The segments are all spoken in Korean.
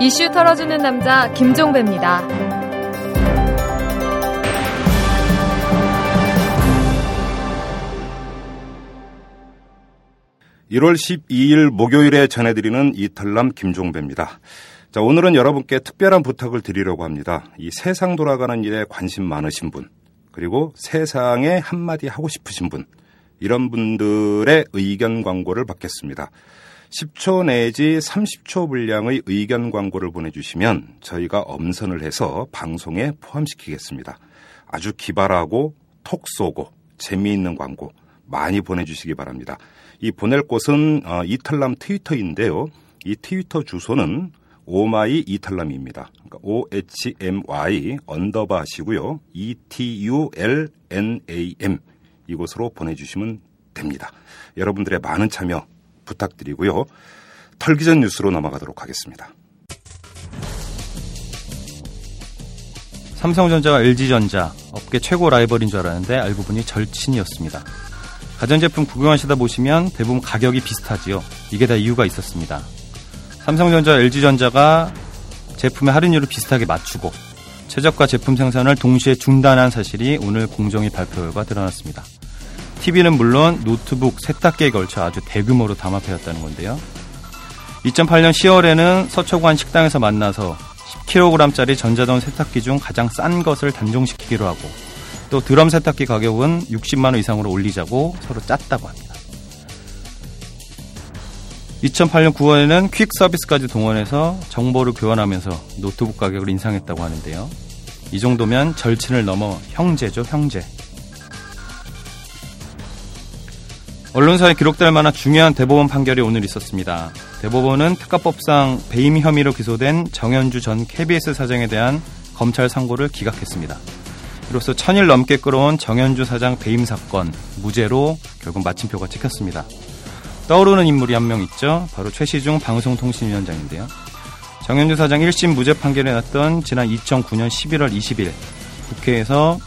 이슈 털어주는 남자 김종배입니다. 1월 12일 목요일에 전해드리는 이탈남 김종배입니다. 자, 오늘은 여러분께 특별한 부탁을 드리려고 합니다. 이 세상 돌아가는 일에 관심 많으신 분, 그리고 세상에 한마디 하고 싶으신 분, 이런 분들의 의견 광고를 받겠습니다. 10초 내지 30초 분량의 의견 광고를 보내주시면 저희가 엄선을 해서 방송에 포함시키겠습니다. 아주 기발하고 톡 쏘고 재미있는 광고 많이 보내주시기 바랍니다. 이 보낼 곳은 어, 이털남 트위터인데요. 이 트위터 주소는 오마이 이털남입니다. 그러니까 O-H-M-Y underbar 하시고요. E-T-U-L-N-A-M 이곳으로 보내주시면 됩니다. 여러분들의 많은 참여 부탁드리고요. 털기 전 뉴스로 넘어가도록 하겠습니다. 삼성전자와 LG전자 업계 최고 라이벌인 줄 알았는데 알고 보니 절친이었습니다. 가전제품 구경하시다 보시면 대부분 가격이 비슷하지요. 이게 다 이유가 있었습니다. 삼성전자, LG전자가 제품의 할인율을 비슷하게 맞추고 최저가 제품 생산을 동시에 중단한 사실이 오늘 공정위 발표 결과 드러났습니다. TV는 물론 노트북, 세탁기에 걸쳐 아주 대규모로 담합해왔다는 건데요. 2008년 10월에는 서초관 식당에서 만나서 10kg짜리 전자동 세탁기 중 가장 싼 것을 단종시키기로 하고 또 드럼 세탁기 가격은 60만 원 이상으로 올리자고 서로 짰다고 합니다. 2008년 9월에는 퀵 서비스까지 동원해서 정보를 교환하면서 노트북 가격을 인상했다고 하는데요. 이 정도면 절친을 넘어 형제죠, 형제. 언론사에 기록될 만한 중요한 대법원 판결이 오늘 있었습니다. 대법원은 특가법상 배임 혐의로 기소된 정현주 전 KBS 사장에 대한 검찰 상고를 기각했습니다. 이로써 천일 넘게 끌어온 정현주 사장 배임 사건 무죄로 결국 마침표가 찍혔습니다. 떠오르는 인물이 한 명 있죠. 바로 최시중 방송통신위원장인데요. 정현주 사장 1심 무죄 판결이 났던 지난 2009년 11월 20일 국회에서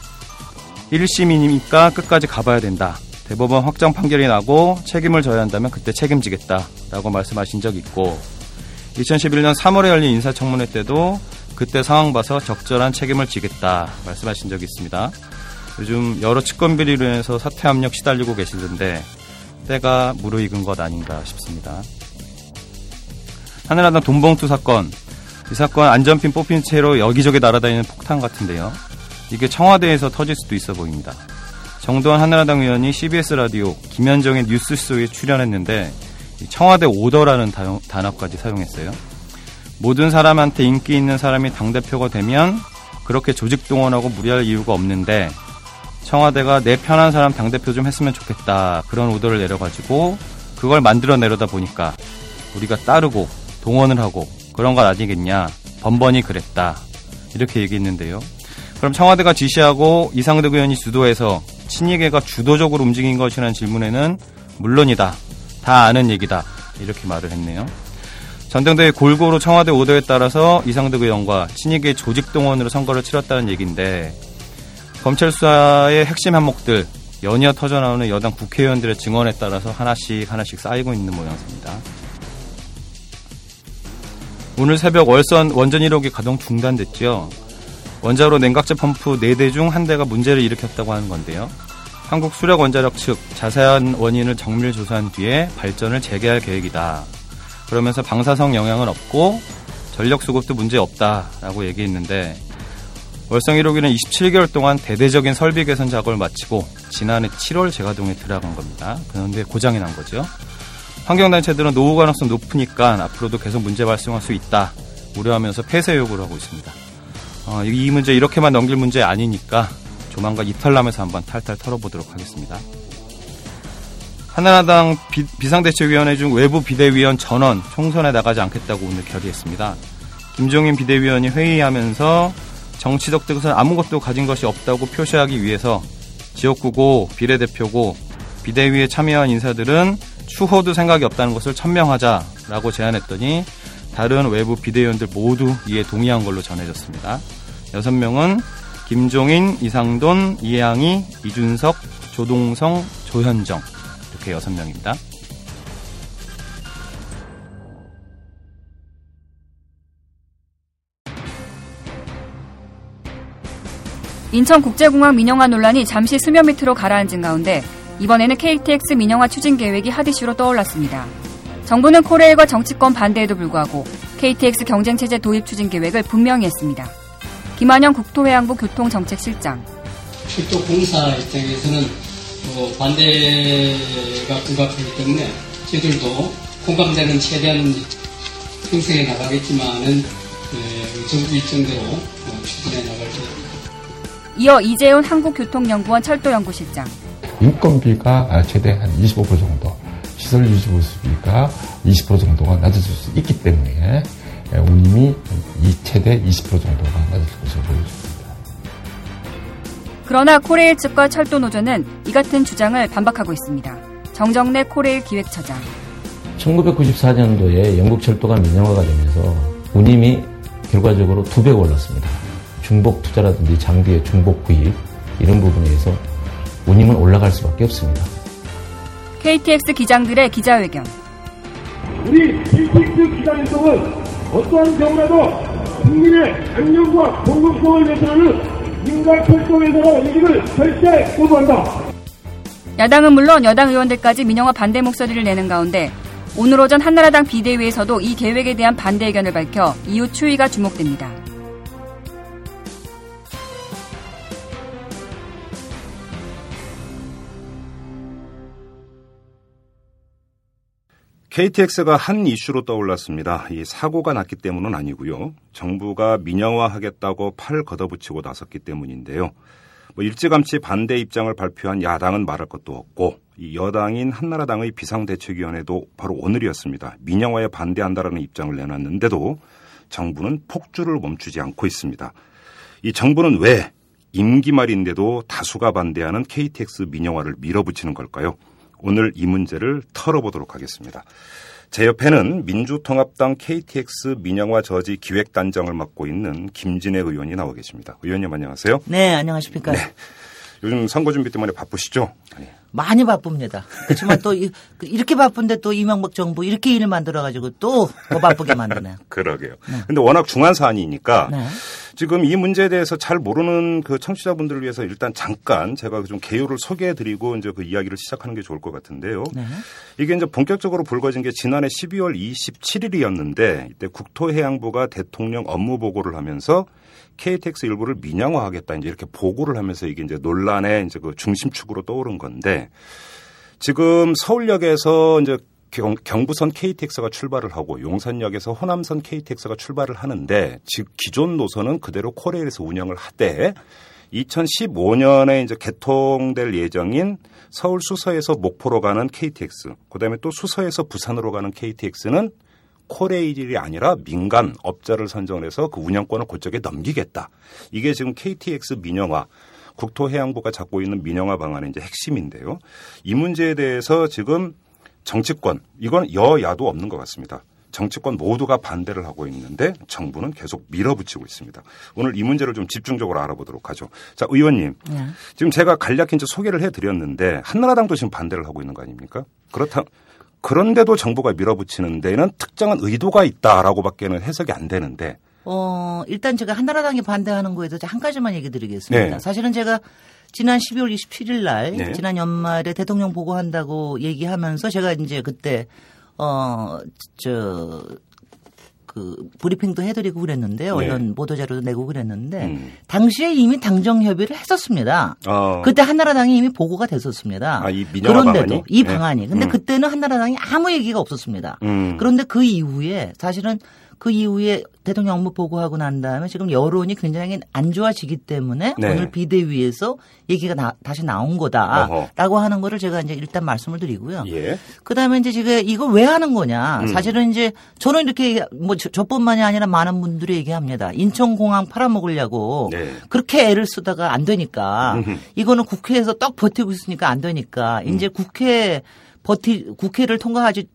1심이니까 끝까지 가봐야 된다. 대법원 확정 판결이 나고 책임을 져야 한다면 그때 책임지겠다라고 말씀하신 적이 있고 2011년 3월에 열린 인사청문회 때도 그때 상황 봐서 적절한 책임을 지겠다 말씀하신 적이 있습니다. 요즘 여러 측권 비리로 인해서 사퇴 압력 시달리고 계시던데 때가 무르익은 것 아닌가 싶습니다. 하늘하단 돈봉투 사건 이 사건 안전핀 뽑힌 채로 여기저기 날아다니는 폭탄 같은데요. 이게 청와대에서 터질 수도 있어 보입니다. 정도환 하늘하당 의원이 CBS 라디오 김현정의 뉴스쇼에 출연했는데 청와대 오더라는 단어까지 사용했어요. 모든 사람한테 인기 있는 사람이 당대표가 되면 그렇게 조직 동원하고 무리할 이유가 없는데 청와대가 내 편한 사람 당대표 좀 했으면 좋겠다. 그런 오더를 내려가지고 그걸 만들어 내려다 보니까 우리가 따르고 동원을 하고 그런 건 아니겠냐. 번번이 그랬다. 이렇게 얘기했는데요. 그럼 청와대가 지시하고 이상득 의원이 주도해서 친이계가 주도적으로 움직인 것이라는 질문에는 물론이다. 다 아는 얘기다. 이렇게 말을 했네요. 전당대회 골고루 청와대 오더에 따라서 이상득 의원과 친이계 조직 동원으로 선거를 치렀다는 얘기인데 검찰 수사의 핵심 항목들 연이어 터져나오는 여당 국회의원들의 증언에 따라서 하나씩 하나씩 쌓이고 있는 모양새입니다. 오늘 새벽 월선 원전 1호기 가동 중단됐죠. 원자로 냉각제 펌프 4대 중 한 대가 문제를 일으켰다고 하는 건데요. 한국 수력 원자력 측 자세한 원인을 정밀 조사한 뒤에 발전을 재개할 계획이다. 그러면서 방사성 영향은 없고 전력 수급도 문제 없다라고 얘기했는데 월성 1호기는 27개월 동안 대대적인 설비 개선 작업을 마치고 지난해 7월 재가동에 들어간 겁니다. 그런데 고장이 난 거죠. 환경단체들은 노후 가능성 높으니까 앞으로도 계속 문제 발생할 수 있다 우려하면서 폐쇄 요구를 하고 있습니다. 어, 이 문제 이렇게만 넘길 문제 아니니까 조만간 이탈남에서 한번 탈탈 털어보도록 하겠습니다. 하나라당 비, 상대책위원회 중 외부 비대위원 전원 총선에 나가지 않겠다고 오늘 결의했습니다. 김종인 비대위원이 회의하면서 정치적 뜻은 아무것도 가진 것이 없다고 표시하기 위해서 지역구고 비례대표고 비대위에 참여한 인사들은 추호도 생각이 없다는 것을 천명하자라고 제안했더니 다른 외부 비대위원들 모두 이에 동의한 걸로 전해졌습니다. 6명은 김종인, 이상돈, 이양희, 이준석, 조동성, 조현정 이렇게 6명입니다. 인천국제공항 민영화 논란이 잠시 수면 밑으로 가라앉은 가운데 이번에는 KTX 민영화 추진 계획이 핫이슈로 떠올랐습니다. 정부는 코레일과 정치권 반대에도 불구하고 KTX 경쟁체제 도입 추진 계획을 분명히 했습니다. 김한영 국토해양부 교통정책실장. 철도 공사 입장에서는 뭐 반대가 불가피하기 때문에 저희들도 공감대는 최대한 형성해 나가겠지만은 예, 정부 일정대로 어, 추진해 나갈 계획입니다. 이어 이재훈 한국교통연구원 철도연구실장. 인건비가 최대 한 25% 정도, 시설 유지 보수비가 20% 정도가 낮아질 수 있기 때문에 운임이 이 최대 20% 정도가 낮을 것으로 보여집니다. 그러나 코레일 측과 철도 노조는 이 같은 주장을 반박하고 있습니다. 정정래 코레일 기획처장. 1994년도에 영국 철도가 민영화가 되면서 운임이 결과적으로 두 배가 올랐습니다. 중복 투자라든지 장비의 중복 구입 이런 부분에서 운임은 올라갈 수밖에 없습니다. KTX 기장들의 기자회견. 우리 KTX 기장 일동은 어떠한 경우라도 국민의 안녕과 공공성을 위해서는 민간 철도에서 이익을 절대 거부한다. 야당은 물론 여당 의원들까지 민영화 반대 목소리를 내는 가운데 오늘 오전 한나라당 비대위에서도 이 계획에 대한 반대 의견을 밝혀 이후 추이가 주목됩니다. KTX가 한 이슈로 떠올랐습니다. 이 사고가 났기 때문은 아니고요. 정부가 민영화하겠다고 팔 걷어붙이고 나섰기 때문인데요. 뭐 일찌감치 반대 입장을 발표한 야당은 말할 것도 없고 이 여당인 한나라당의 비상대책위원회도 바로 오늘이었습니다. 민영화에 반대한다라는 입장을 내놨는데도 정부는 폭주를 멈추지 않고 있습니다. 이 정부는 왜 임기 말인데도 다수가 반대하는 KTX 민영화를 밀어붙이는 걸까요? 오늘 이 문제를 털어보도록 하겠습니다. 제 옆에는 민주통합당 KTX 민영화 저지 기획단장을 맡고 있는 김진애 의원이 나와 계십니다. 의원님 안녕하세요. 네, 안녕하십니까. 네. 요즘 선거 준비 때문에 바쁘시죠? 많이 바쁩니다. 그렇지만 또그 이렇게 바쁜데 또 이명박 정부 이렇게 일을 만들어가지고 또 더 바쁘게 만드네요. 그러게요. 네. 근데 워낙 중한 사안이니까 네. 지금 이 문제에 대해서 잘 모르는 그 청취자분들을 위해서 일단 잠깐 제가 좀 개요를 소개해드리고 이제 그 이야기를 시작하는 게 좋을 것 같은데요. 네. 이게 이제 본격적으로 불거진 게 지난해 12월 27일이었는데 이때 국토해양부가 대통령 업무 보고를 하면서 KTX 일부를 민영화하겠다 이제 이렇게 보고를 하면서 이게 이제 논란의 이제 그 중심축으로 떠오른 건데 지금 서울역에서 이제 경, 경부선 KTX가 출발을 하고 용산역에서 호남선 KTX가 출발을 하는데 즉 기존 노선은 그대로 코레일에서 운영을 하되 2015년에 이제 개통될 예정인 서울 수서에서 목포로 가는 KTX, 그다음에 또 수서에서 부산으로 가는 KTX는 코레일이 아니라 민간 업자를 선정해서 그 운영권을 그쪽에 넘기겠다. 이게 지금 KTX 민영화 국토해양부가 잡고 있는 민영화 방안의 이제 핵심인데요. 이 문제에 대해서 지금 정치권 이건 여야도 없는 것 같습니다. 정치권 모두가 반대를 하고 있는데 정부는 계속 밀어붙이고 있습니다. 오늘 이 문제를 좀 집중적으로 알아보도록 하죠. 자, 의원님. 네. 지금 제가 간략히 이제 소개를 해드렸는데 한나라당도 지금 반대를 하고 있는 거 아닙니까? 그렇다 그런데도 정부가 밀어붙이는 데는 특정한 의도가 있다라고밖에는 해석이 안 되는데. 어, 일단 제가 한나라당이 반대하는 거에 대해서 한 가지만 얘기 드리겠습니다. 네. 사실은 제가 지난 12월 27일 날 네. 지난 연말에 대통령 보고한다고 얘기하면서 제가 이제 그때 어저 그 브리핑도 해드리고 그랬는데요. 네. 언론 보도 자료도 내고 그랬는데 음. 당시에 이미 당정 협의를 했었습니다. 어. 그때 한나라당이 이미 보고가 됐었습니다. 아, 이 그런데도 방안이? 이 네. 방안이 근데 음. 그때는 한나라당이 아무 얘기가 없었습니다. 음. 그런데 그 이후에 사실은 그 이후에 대통령 업무 보고하고 난 다음에 지금 여론이 굉장히 안 좋아지기 때문에 네. 오늘 비대위에서 얘기가 나, 다시 나온 거다라고 어허. 하는 거를 제가 이제 일단 말씀을 드리고요. 예. 그다음에 이제 지금 이거 왜 하는 거냐? 음. 사실은 이제 저는 이렇게 뭐 저, 뿐만이 아니라 많은 분들이 얘기합니다. 인천공항 팔아먹으려고 네. 그렇게 애를 쓰다가 안 되니까 이거는 국회에서 떡 버티고 있으니까 안 되니까 이제 음. 국회 버티 국회를 통과하지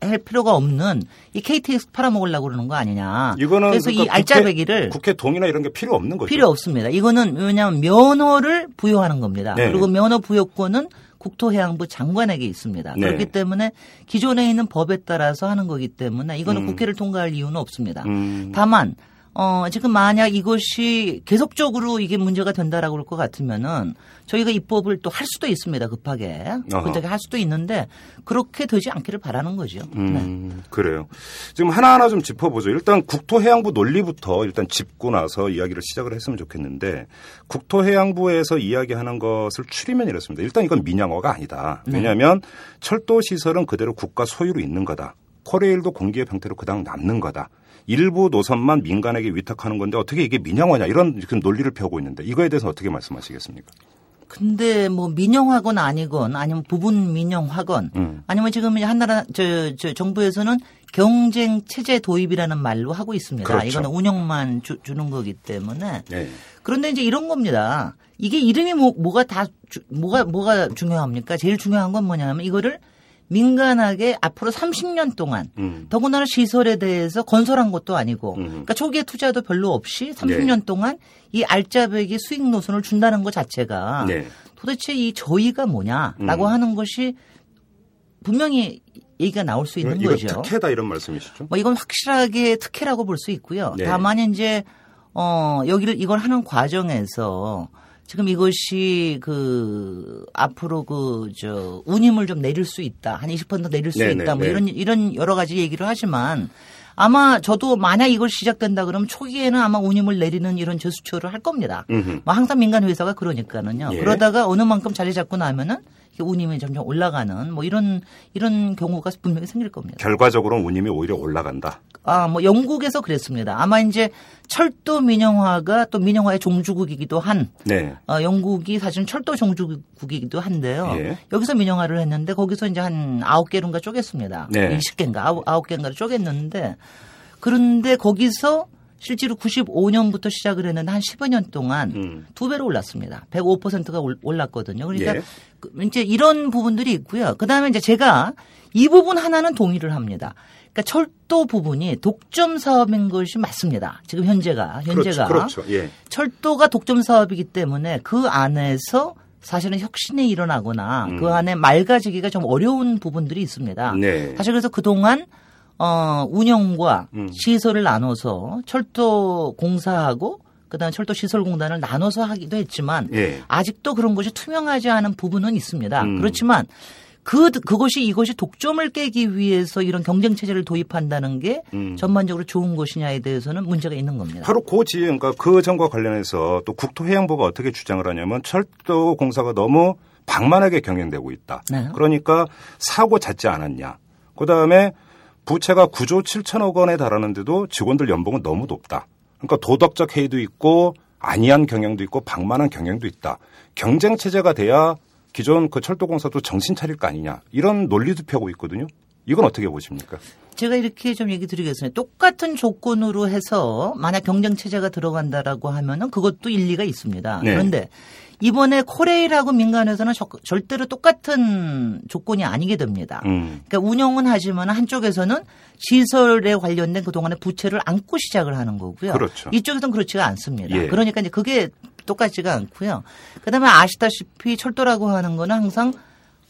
할 필요가 없는 이 KTX 팔아먹으려고 그러는 거 아니냐. 이거는 그래서 그러니까 이 알짜배기를 국회, 국회 동의나 이런 게 필요 없는 거죠. 필요 없습니다. 이거는 왜냐하면 면허를 부여하는 겁니다. 네. 그리고 면허 부여권은 국토해양부 장관에게 있습니다. 네. 그렇기 때문에 기존에 있는 법에 따라서 하는 거기 때문에 이거는 음. 국회를 통과할 이유는 없습니다. 음. 다만 어, 지금 만약 이것이 계속적으로 이게 문제가 된다라고 그럴 것 같으면은 저희가 입법을 또 할 수도 있습니다. 급하게. 급하게 할 수도 있는데 그렇게 되지 않기를 바라는 거죠. 음, 네. 그래요. 지금 하나하나 좀 짚어보죠. 일단 국토해양부 논리부터 일단 짚고 나서 이야기를 시작을 했으면 좋겠는데 국토해양부에서 이야기하는 것을 추리면 이렇습니다. 일단 이건 민영화가 아니다. 네. 왜냐하면 네. 철도 시설은 그대로 국가 소유로 있는 거다. 코레일도 공기의 형태로 그당 남는 거다. 일부 노선만 민간에게 위탁하는 건데 어떻게 이게 민영화냐 이런 논리를 펴고 있는데 이거에 대해서 어떻게 말씀하시겠습니까? 근데 뭐 민영화건 아니건 아니면 부분 민영화건 음. 아니면 지금 한나라 저, 저 정부에서는 경쟁 체제 도입이라는 말로 하고 있습니다. 그렇죠. 이거는 운영만 주, 는 거기 때문에 네. 그런데 이제 이런 겁니다. 이게 이름이 뭐, 뭐가 다 주, 뭐가 뭐가 중요합니까? 제일 중요한 건 뭐냐면 이거를 민간하게 앞으로 30년 동안 음. 더군다나 시설에 대해서 건설한 것도 아니고 음. 그러니까 초기에 투자도 별로 없이 30년 네. 동안 이 알짜배기 수익 노선을 준다는 것 자체가 네. 도대체 이 저희가 뭐냐라고 음. 하는 것이 분명히 얘기가 나올 수 있는 이거 거죠. 특혜다 이런 말씀이시죠? 뭐 이건 확실하게 특혜라고 볼 수 있고요. 네. 다만 이제 어 여기를 이걸 하는 과정에서 지금 이것이 그 앞으로 그 저 운임을 좀 내릴 수 있다. 한 20%더 내릴 수 네네, 있다. 뭐 네. 이런 이런 여러 가지 얘기를 하지만 아마 저도 만약 이걸 시작된다 그러면 초기에는 아마 운임을 내리는 이런 제스처를 할 겁니다. 음흠. 뭐 항상 민간 회사가 그러니까는요. 예. 그러다가 어느 만큼 자리 잡고 나면은 운임이 점점 올라가는 뭐 이런 이런 경우가 분명히 생길 겁니다. 결과적으로는 운임이 오히려 올라간다. 아, 뭐 영국에서 그랬습니다. 아마 이제 철도 민영화가 또 민영화의 종주국이기도 한 네. 어, 영국이 사실은 철도 종주국이기도 한데요. 예. 여기서 민영화를 했는데 거기서 이제 한 아홉 개론가 쪼갰습니다. 네. 20개인가 아홉, 아홉 개인가를 쪼갰는데 그런데 거기서 실제로 95년부터 시작을 했는데 한 10여 년 동안 음. 두 배로 올랐습니다. 105%가 올랐거든요. 그러니까 예. 그 이제 이런 부분들이 있고요. 그다음에 이제 제가 이 부분 하나는 동의를 합니다. 그러니까 철도 부분이 독점 사업인 것이 맞습니다. 지금 현재가 현재가 그렇죠, 그렇죠. 예. 철도가 독점 사업이기 때문에 그 안에서 사실은 혁신이 일어나거나 음. 그 안에 맑아지기가 좀 어려운 부분들이 있습니다. 네. 사실 그래서 그동안 어, 운영과 음. 시설을 나눠서 철도 공사하고 그다음에 철도 시설 공단을 나눠서 하기도 했지만 예. 아직도 그런 것이 투명하지 않은 부분은 있습니다. 음. 그렇지만 그 그것이 이것이 독점을 깨기 위해서 이런 경쟁 체제를 도입한다는 게 음. 전반적으로 좋은 것이냐에 대해서는 문제가 있는 겁니다. 바로 그 지, 그러니까 그 점과 관련해서 또 국토해양부가 어떻게 주장을 하냐면 철도 공사가 너무 방만하게 경영되고 있다. 네. 그러니까 사고 잦지 않았냐. 그 다음에 부채가 9조 7천억 원에 달하는데도 직원들 연봉은 너무 높다. 그러니까 도덕적 해이도 있고 안이한 경영도 있고 방만한 경영도 있다. 경쟁 체제가 돼야 기존 그 철도공사도 정신 차릴 거 아니냐. 이런 논리도 펴고 있거든요. 이건 어떻게 보십니까? 제가 이렇게 좀 얘기 드리겠습니다. 똑같은 조건으로 해서 만약 경쟁 체제가 들어간다라고 하면은 그것도 일리가 있습니다. 네. 그런데 이번에 코레일하고 민간에서는 절대로 똑같은 조건이 아니게 됩니다. 음. 그러니까 운영은 하지만 한쪽에서는 시설에 관련된 그동안의 부채를 안고 시작을 하는 거고요. 그렇죠. 이쪽에서는 그렇지가 않습니다. 예. 그러니까 이제 그게 똑같지가 않고요. 그다음에 아시다시피 철도라고 하는 거는 항상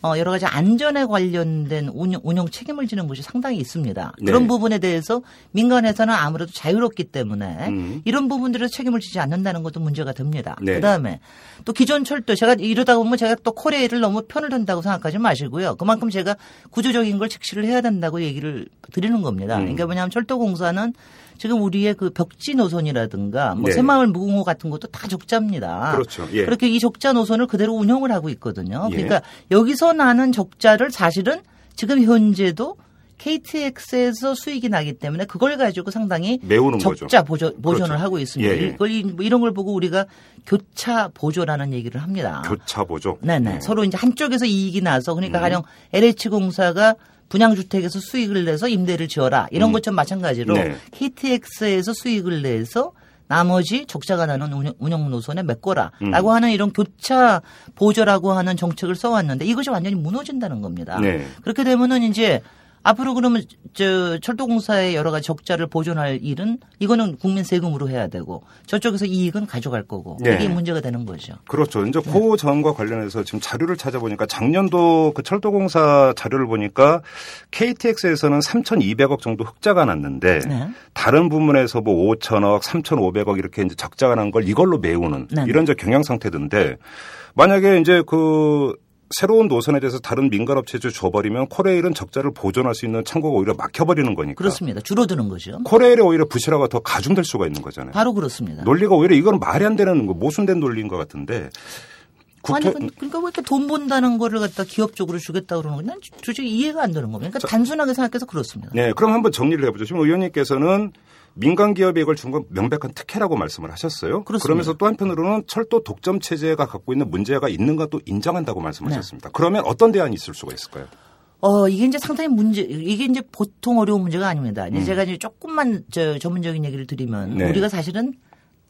어, 여러 가지 안전에 관련된 운영, 운영 책임을 지는 곳이 상당히 있습니다. 네. 그런 부분에 대해서 민간에서는 아무래도 자유롭기 때문에 음. 이런 부분들에 책임을 지지 않는다는 것도 문제가 됩니다. 네. 그 다음에 또 기존 철도 제가 이러다 보면 제가 또 코레일을 너무 편을 든다고 생각하지 마시고요. 그만큼 제가 구조적인 걸 직시를 해야 된다고 얘기를 드리는 겁니다. 음. 그러니까 뭐냐면 철도공사는 지금 우리의 그 벽지 노선이라든가 뭐 네. 새마을 무궁호 같은 것도 다 적자입니다. 그렇죠. 예. 그렇게 이 적자 노선을 그대로 운영을 하고 있거든요. 예. 그러니까 여기서 나는 적자를 사실은 지금 현재도 KTX에서 수익이 나기 때문에 그걸 가지고 상당히 적자 보조, 보존을 그렇죠. 하고 있습니다. 예, 예. 이걸 뭐 이런 걸 보고 우리가 교차 보조라는 얘기를 합니다. 교차 보조. 네네. 음. 서로 이제 한쪽에서 이익이 나서 그러니까 음. 가령 LH공사가 분양주택에서 수익을 내서 임대를 지어라. 이런 음. 것처럼 마찬가지로 네. KTX에서 수익을 내서 나머지 적자가 나는 운영, 노선에 메꿔라라고 음. 하는 이런 교차 보조라고 하는 정책을 써왔는데 이것이 완전히 무너진다는 겁니다. 네. 그렇게 되면은 이제 앞으로 그러면 저 철도공사의 여러 가지 적자를 보존할 일은 이거는 국민 세금으로 해야 되고 저쪽에서 이익은 가져갈 거고 네. 이게 문제가 되는 거죠. 그렇죠. 이제 네. 그 점과 관련해서 지금 자료를 찾아보니까 작년도 그 철도공사 자료를 보니까 KTX에서는 3,200억 정도 흑자가 났는데 네. 다른 부문에서 뭐 5천억, 3,500억 이렇게 이제 적자가 난 걸 이걸로 메우는 네. 이런 저 경영 상태던데 만약에 이제 그 새로운 노선에 대해서 다른 민간업체에 줘버리면 코레일은 적자를 보존할 수 있는 창고가 오히려 막혀버리는 거니까. 그렇습니다. 줄어드는 거죠. 코레일이 오히려 부실화가 더 가중될 수가 있는 거잖아요. 바로 그렇습니다. 논리가 오히려 이건 말이 안 되는 거 모순된 논리인 것 같은데. 국토... 아니 그러니까 왜 이렇게 돈 번다는 거를 갖다 기업 적으로 주겠다 그러는 거난 도저히 이해가 안 되는 겁니다. 그러니까 자, 단순하게 생각해서 그렇습니다. 네, 그럼 한번 정리를 해보죠. 지금 의원님께서는 민간 기업에 이걸 준 건 명백한 특혜라고 말씀을 하셨어요. 그렇습니다. 그러면서 또 한편으로는 철도 독점 체제가 갖고 있는 문제가 있는 것도 인정한다고 말씀하셨습니다. 네. 그러면 어떤 대안이 있을 수가 있을까요? 어, 이게 이제 상당히 문제, 이게 이제 보통 어려운 문제가 아닙니다. 이제 음. 제가 이제 조금만 저 전문적인 얘기를 드리면 네. 우리가 사실은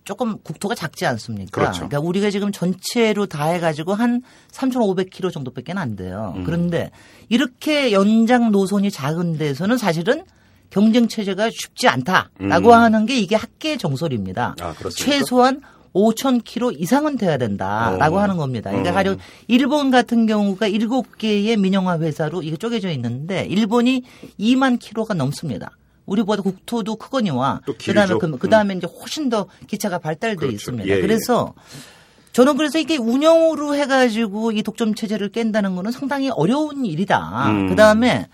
조금 국토가 작지 않습니까? 그렇죠. 그러니까 우리가 지금 전체로 다 해가지고 한 3,500km 정도밖에 안 돼요. 음. 그런데 이렇게 연장 노선이 작은 데서는 사실은 경쟁 체제가 쉽지 않다라고 음. 하는 게 이게 학계 정설입니다. 아, 최소한 5천 킬로 이상은 돼야 된다라고 어. 하는 겁니다. 그러니까 어. 가령 일본 같은 경우가 7개의 민영화 회사로 이게 쪼개져 있는데 일본이 2만 킬로가 넘습니다. 우리보다 국토도 크거니와 그다음에 그, 그다음에 음. 이제 훨씬 더 기차가 발달돼 그렇죠. 있습니다. 예, 예. 그래서 저는 그래서 이게 운영으로 해가지고 이 독점 체제를 깬다는 거는 상당히 어려운 일이다. 음. 그 다음에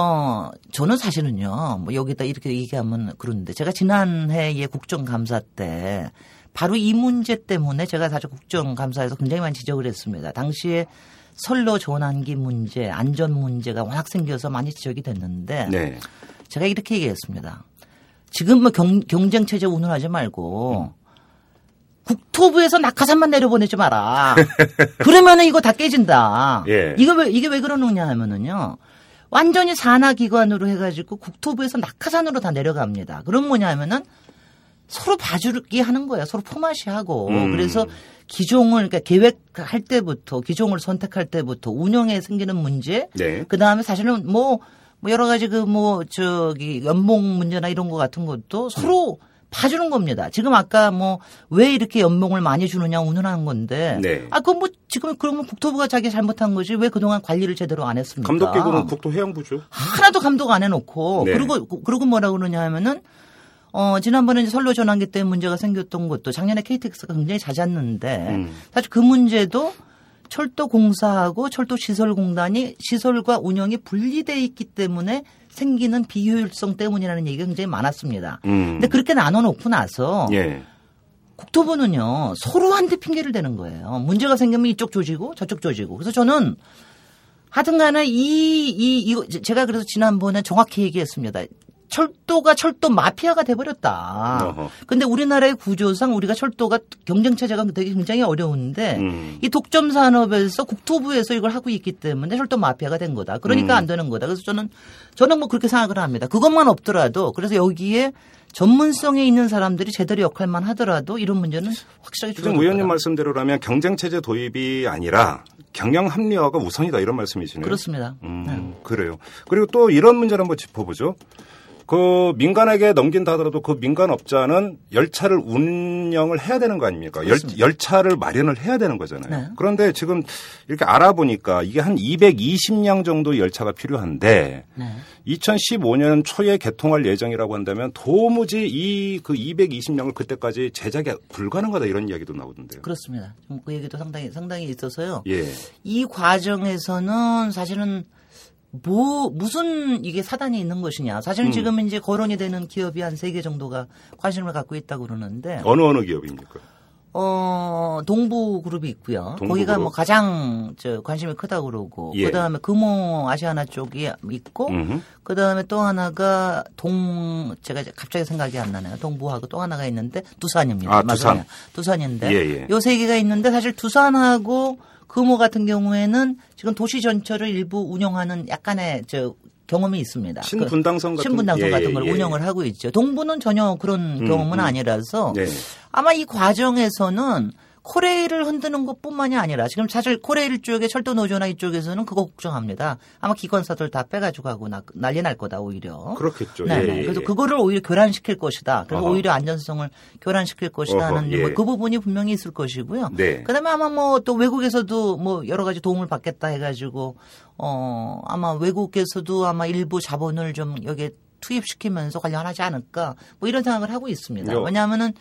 어, 저는 사실은요, 뭐 여기다 이렇게 얘기하면 그러는데 제가 지난해에 국정감사 때 바로 이 문제 때문에 제가 사실 국정감사에서 굉장히 많이 지적을 했습니다. 당시에 선로 전환기 문제, 안전 문제가 워낙 생겨서 많이 지적이 됐는데 네. 제가 이렇게 얘기했습니다. 지금 뭐 경, 경쟁 체제 운운하지 말고 국토부에서 낙하산만 내려보내지 마라. 그러면은 이거 다 깨진다. 예. 이거 왜 이게 왜 그러느냐 하면은요. 완전히 산하 기관으로 해가지고 국토부에서 낙하산으로 다 내려갑니다. 그럼 뭐냐면은 서로 봐주기 하는 거예요. 서로 포마시하고. 음. 그래서 기종을, 그러니까 계획할 때부터, 기종을 선택할 때부터 운영에 생기는 문제. 네. 그 다음에 사실은 뭐, 뭐 여러 가지 그 뭐, 저기, 연봉 문제나 이런 거 같은 것도 서로 음. 봐주는 겁니다. 지금 아까 뭐 왜 이렇게 연봉을 많이 주느냐 운운하는 건데. 네. 아, 그건 뭐 지금 그러면 국토부가 자기 잘못한 거지 왜 그동안 관리를 제대로 안 했습니까? 감독기구는 국토해양부죠. 하나도 감독 안 해놓고. 네. 그리고, 그리고 뭐라 그러냐 하면은 어, 지난번에 이제 선로 전환기 때문에 문제가 생겼던 것도 작년에 KTX가 굉장히 잦았는데 음. 사실 그 문제도 철도공사하고 철도시설공단이 시설과 운영이 분리돼 있기 때문에 생기는 비효율성 때문이라는 얘기가 굉장히 많았습니다. 음. 근데 그렇게 나눠 놓고 나서 예. 국토부는요 서로한테 핑계를 대는 거예요. 문제가 생기면 이쪽 조지고 저쪽 조지고. 그래서 저는 하여튼간에 이, 이, 이거 제가 그래서 지난번에 정확히 얘기했습니다. 철도가 철도 마피아가 돼버렸다. 어허. 근데 우리나라의 구조상 우리가 철도가 경쟁 체제가 되게 굉장히 어려운데 음. 이 독점 산업에서 국토부에서 이걸 하고 있기 때문에 철도 마피아가 된 거다. 그러니까 음. 안 되는 거다. 그래서 저는 저는 뭐 그렇게 생각을 합니다. 그것만 없더라도 그래서 여기에 전문성에 있는 사람들이 제대로 역할만 하더라도 이런 문제는 확실하게 지금 의원님 말씀대로라면 경쟁 체제 도입이 아니라 경영 합리화가 우선이다 이런 말씀이시네요. 그렇습니다. 음, 네. 그래요. 그리고 또 이런 문제를 한번 짚어보죠. 그 민간에게 넘긴다 하더라도 그 민간업자는 열차를 운영을 해야 되는 거 아닙니까? 열, 열차를 마련을 해야 되는 거잖아요. 네. 그런데 지금 이렇게 알아보니까 이게 한 220량 정도 열차가 필요한데 네. 2015년 초에 개통할 예정이라고 한다면 도무지 이 그 220량을 그때까지 제작이 불가능하다 이런 이야기도 나오던데요. 그렇습니다. 그 얘기도 상당히 상당히 있어서요. 예. 이 과정에서는 사실은 뭐 무슨 이게 사단이 있는 것이냐. 사실 은 음. 지금 이제 거론이 되는 기업이 한 세 개 정도가 관심을 갖고 있다고 그러는데 어느 어느 기업입니까? 어, 동부 그룹이 있고요. 동부 거기가 그룹? 뭐 가장 저 관심이 크다고 그러고 예. 그다음에 금호 아시아나 쪽이 있고 그다음에 또 하나가 동 제가 갑자기 생각이 안 나네요. 동부하고 또 하나가 있는데 두산입니다. 아, 두산. 두산인데 예, 예. 요세 개가 있는데 사실 두산하고 금호 같은 경우에는 지금 도시 전철을 일부 운영하는 약간의 저 경험이 있습니다. 신분당선 같은 신분당선 예, 같은 걸 예. 운영을 하고 있죠. 동부는 전혀 그런 음, 경험은 음. 아니라서 네. 아마 이 과정에서는 코레일을 흔드는 것뿐만이 아니라 지금 사실 코레일 쪽에 철도 노조나 이쪽에서는 그거 걱정합니다. 아마 기관사들 다 빼가지고 가고 나, 난리 날 거다 오히려. 그렇겠죠. 네, 예, 네. 예, 그래서 예. 그거를 오히려 교란시킬 것이다. 그리고 어허. 오히려 안전성을 교란시킬 것이다 어허, 하는 예. 뭐그 부분이 분명히 있을 것이고요. 네. 그다음에 아마 뭐 또 외국에서도 뭐 여러 가지 도움을 받겠다 해가지고 어 아마 외국에서도 아마 일부 자본을 좀 여기에 투입시키면서 관련하지 않을까 뭐 이런 생각을 하고 있습니다. 왜냐하면은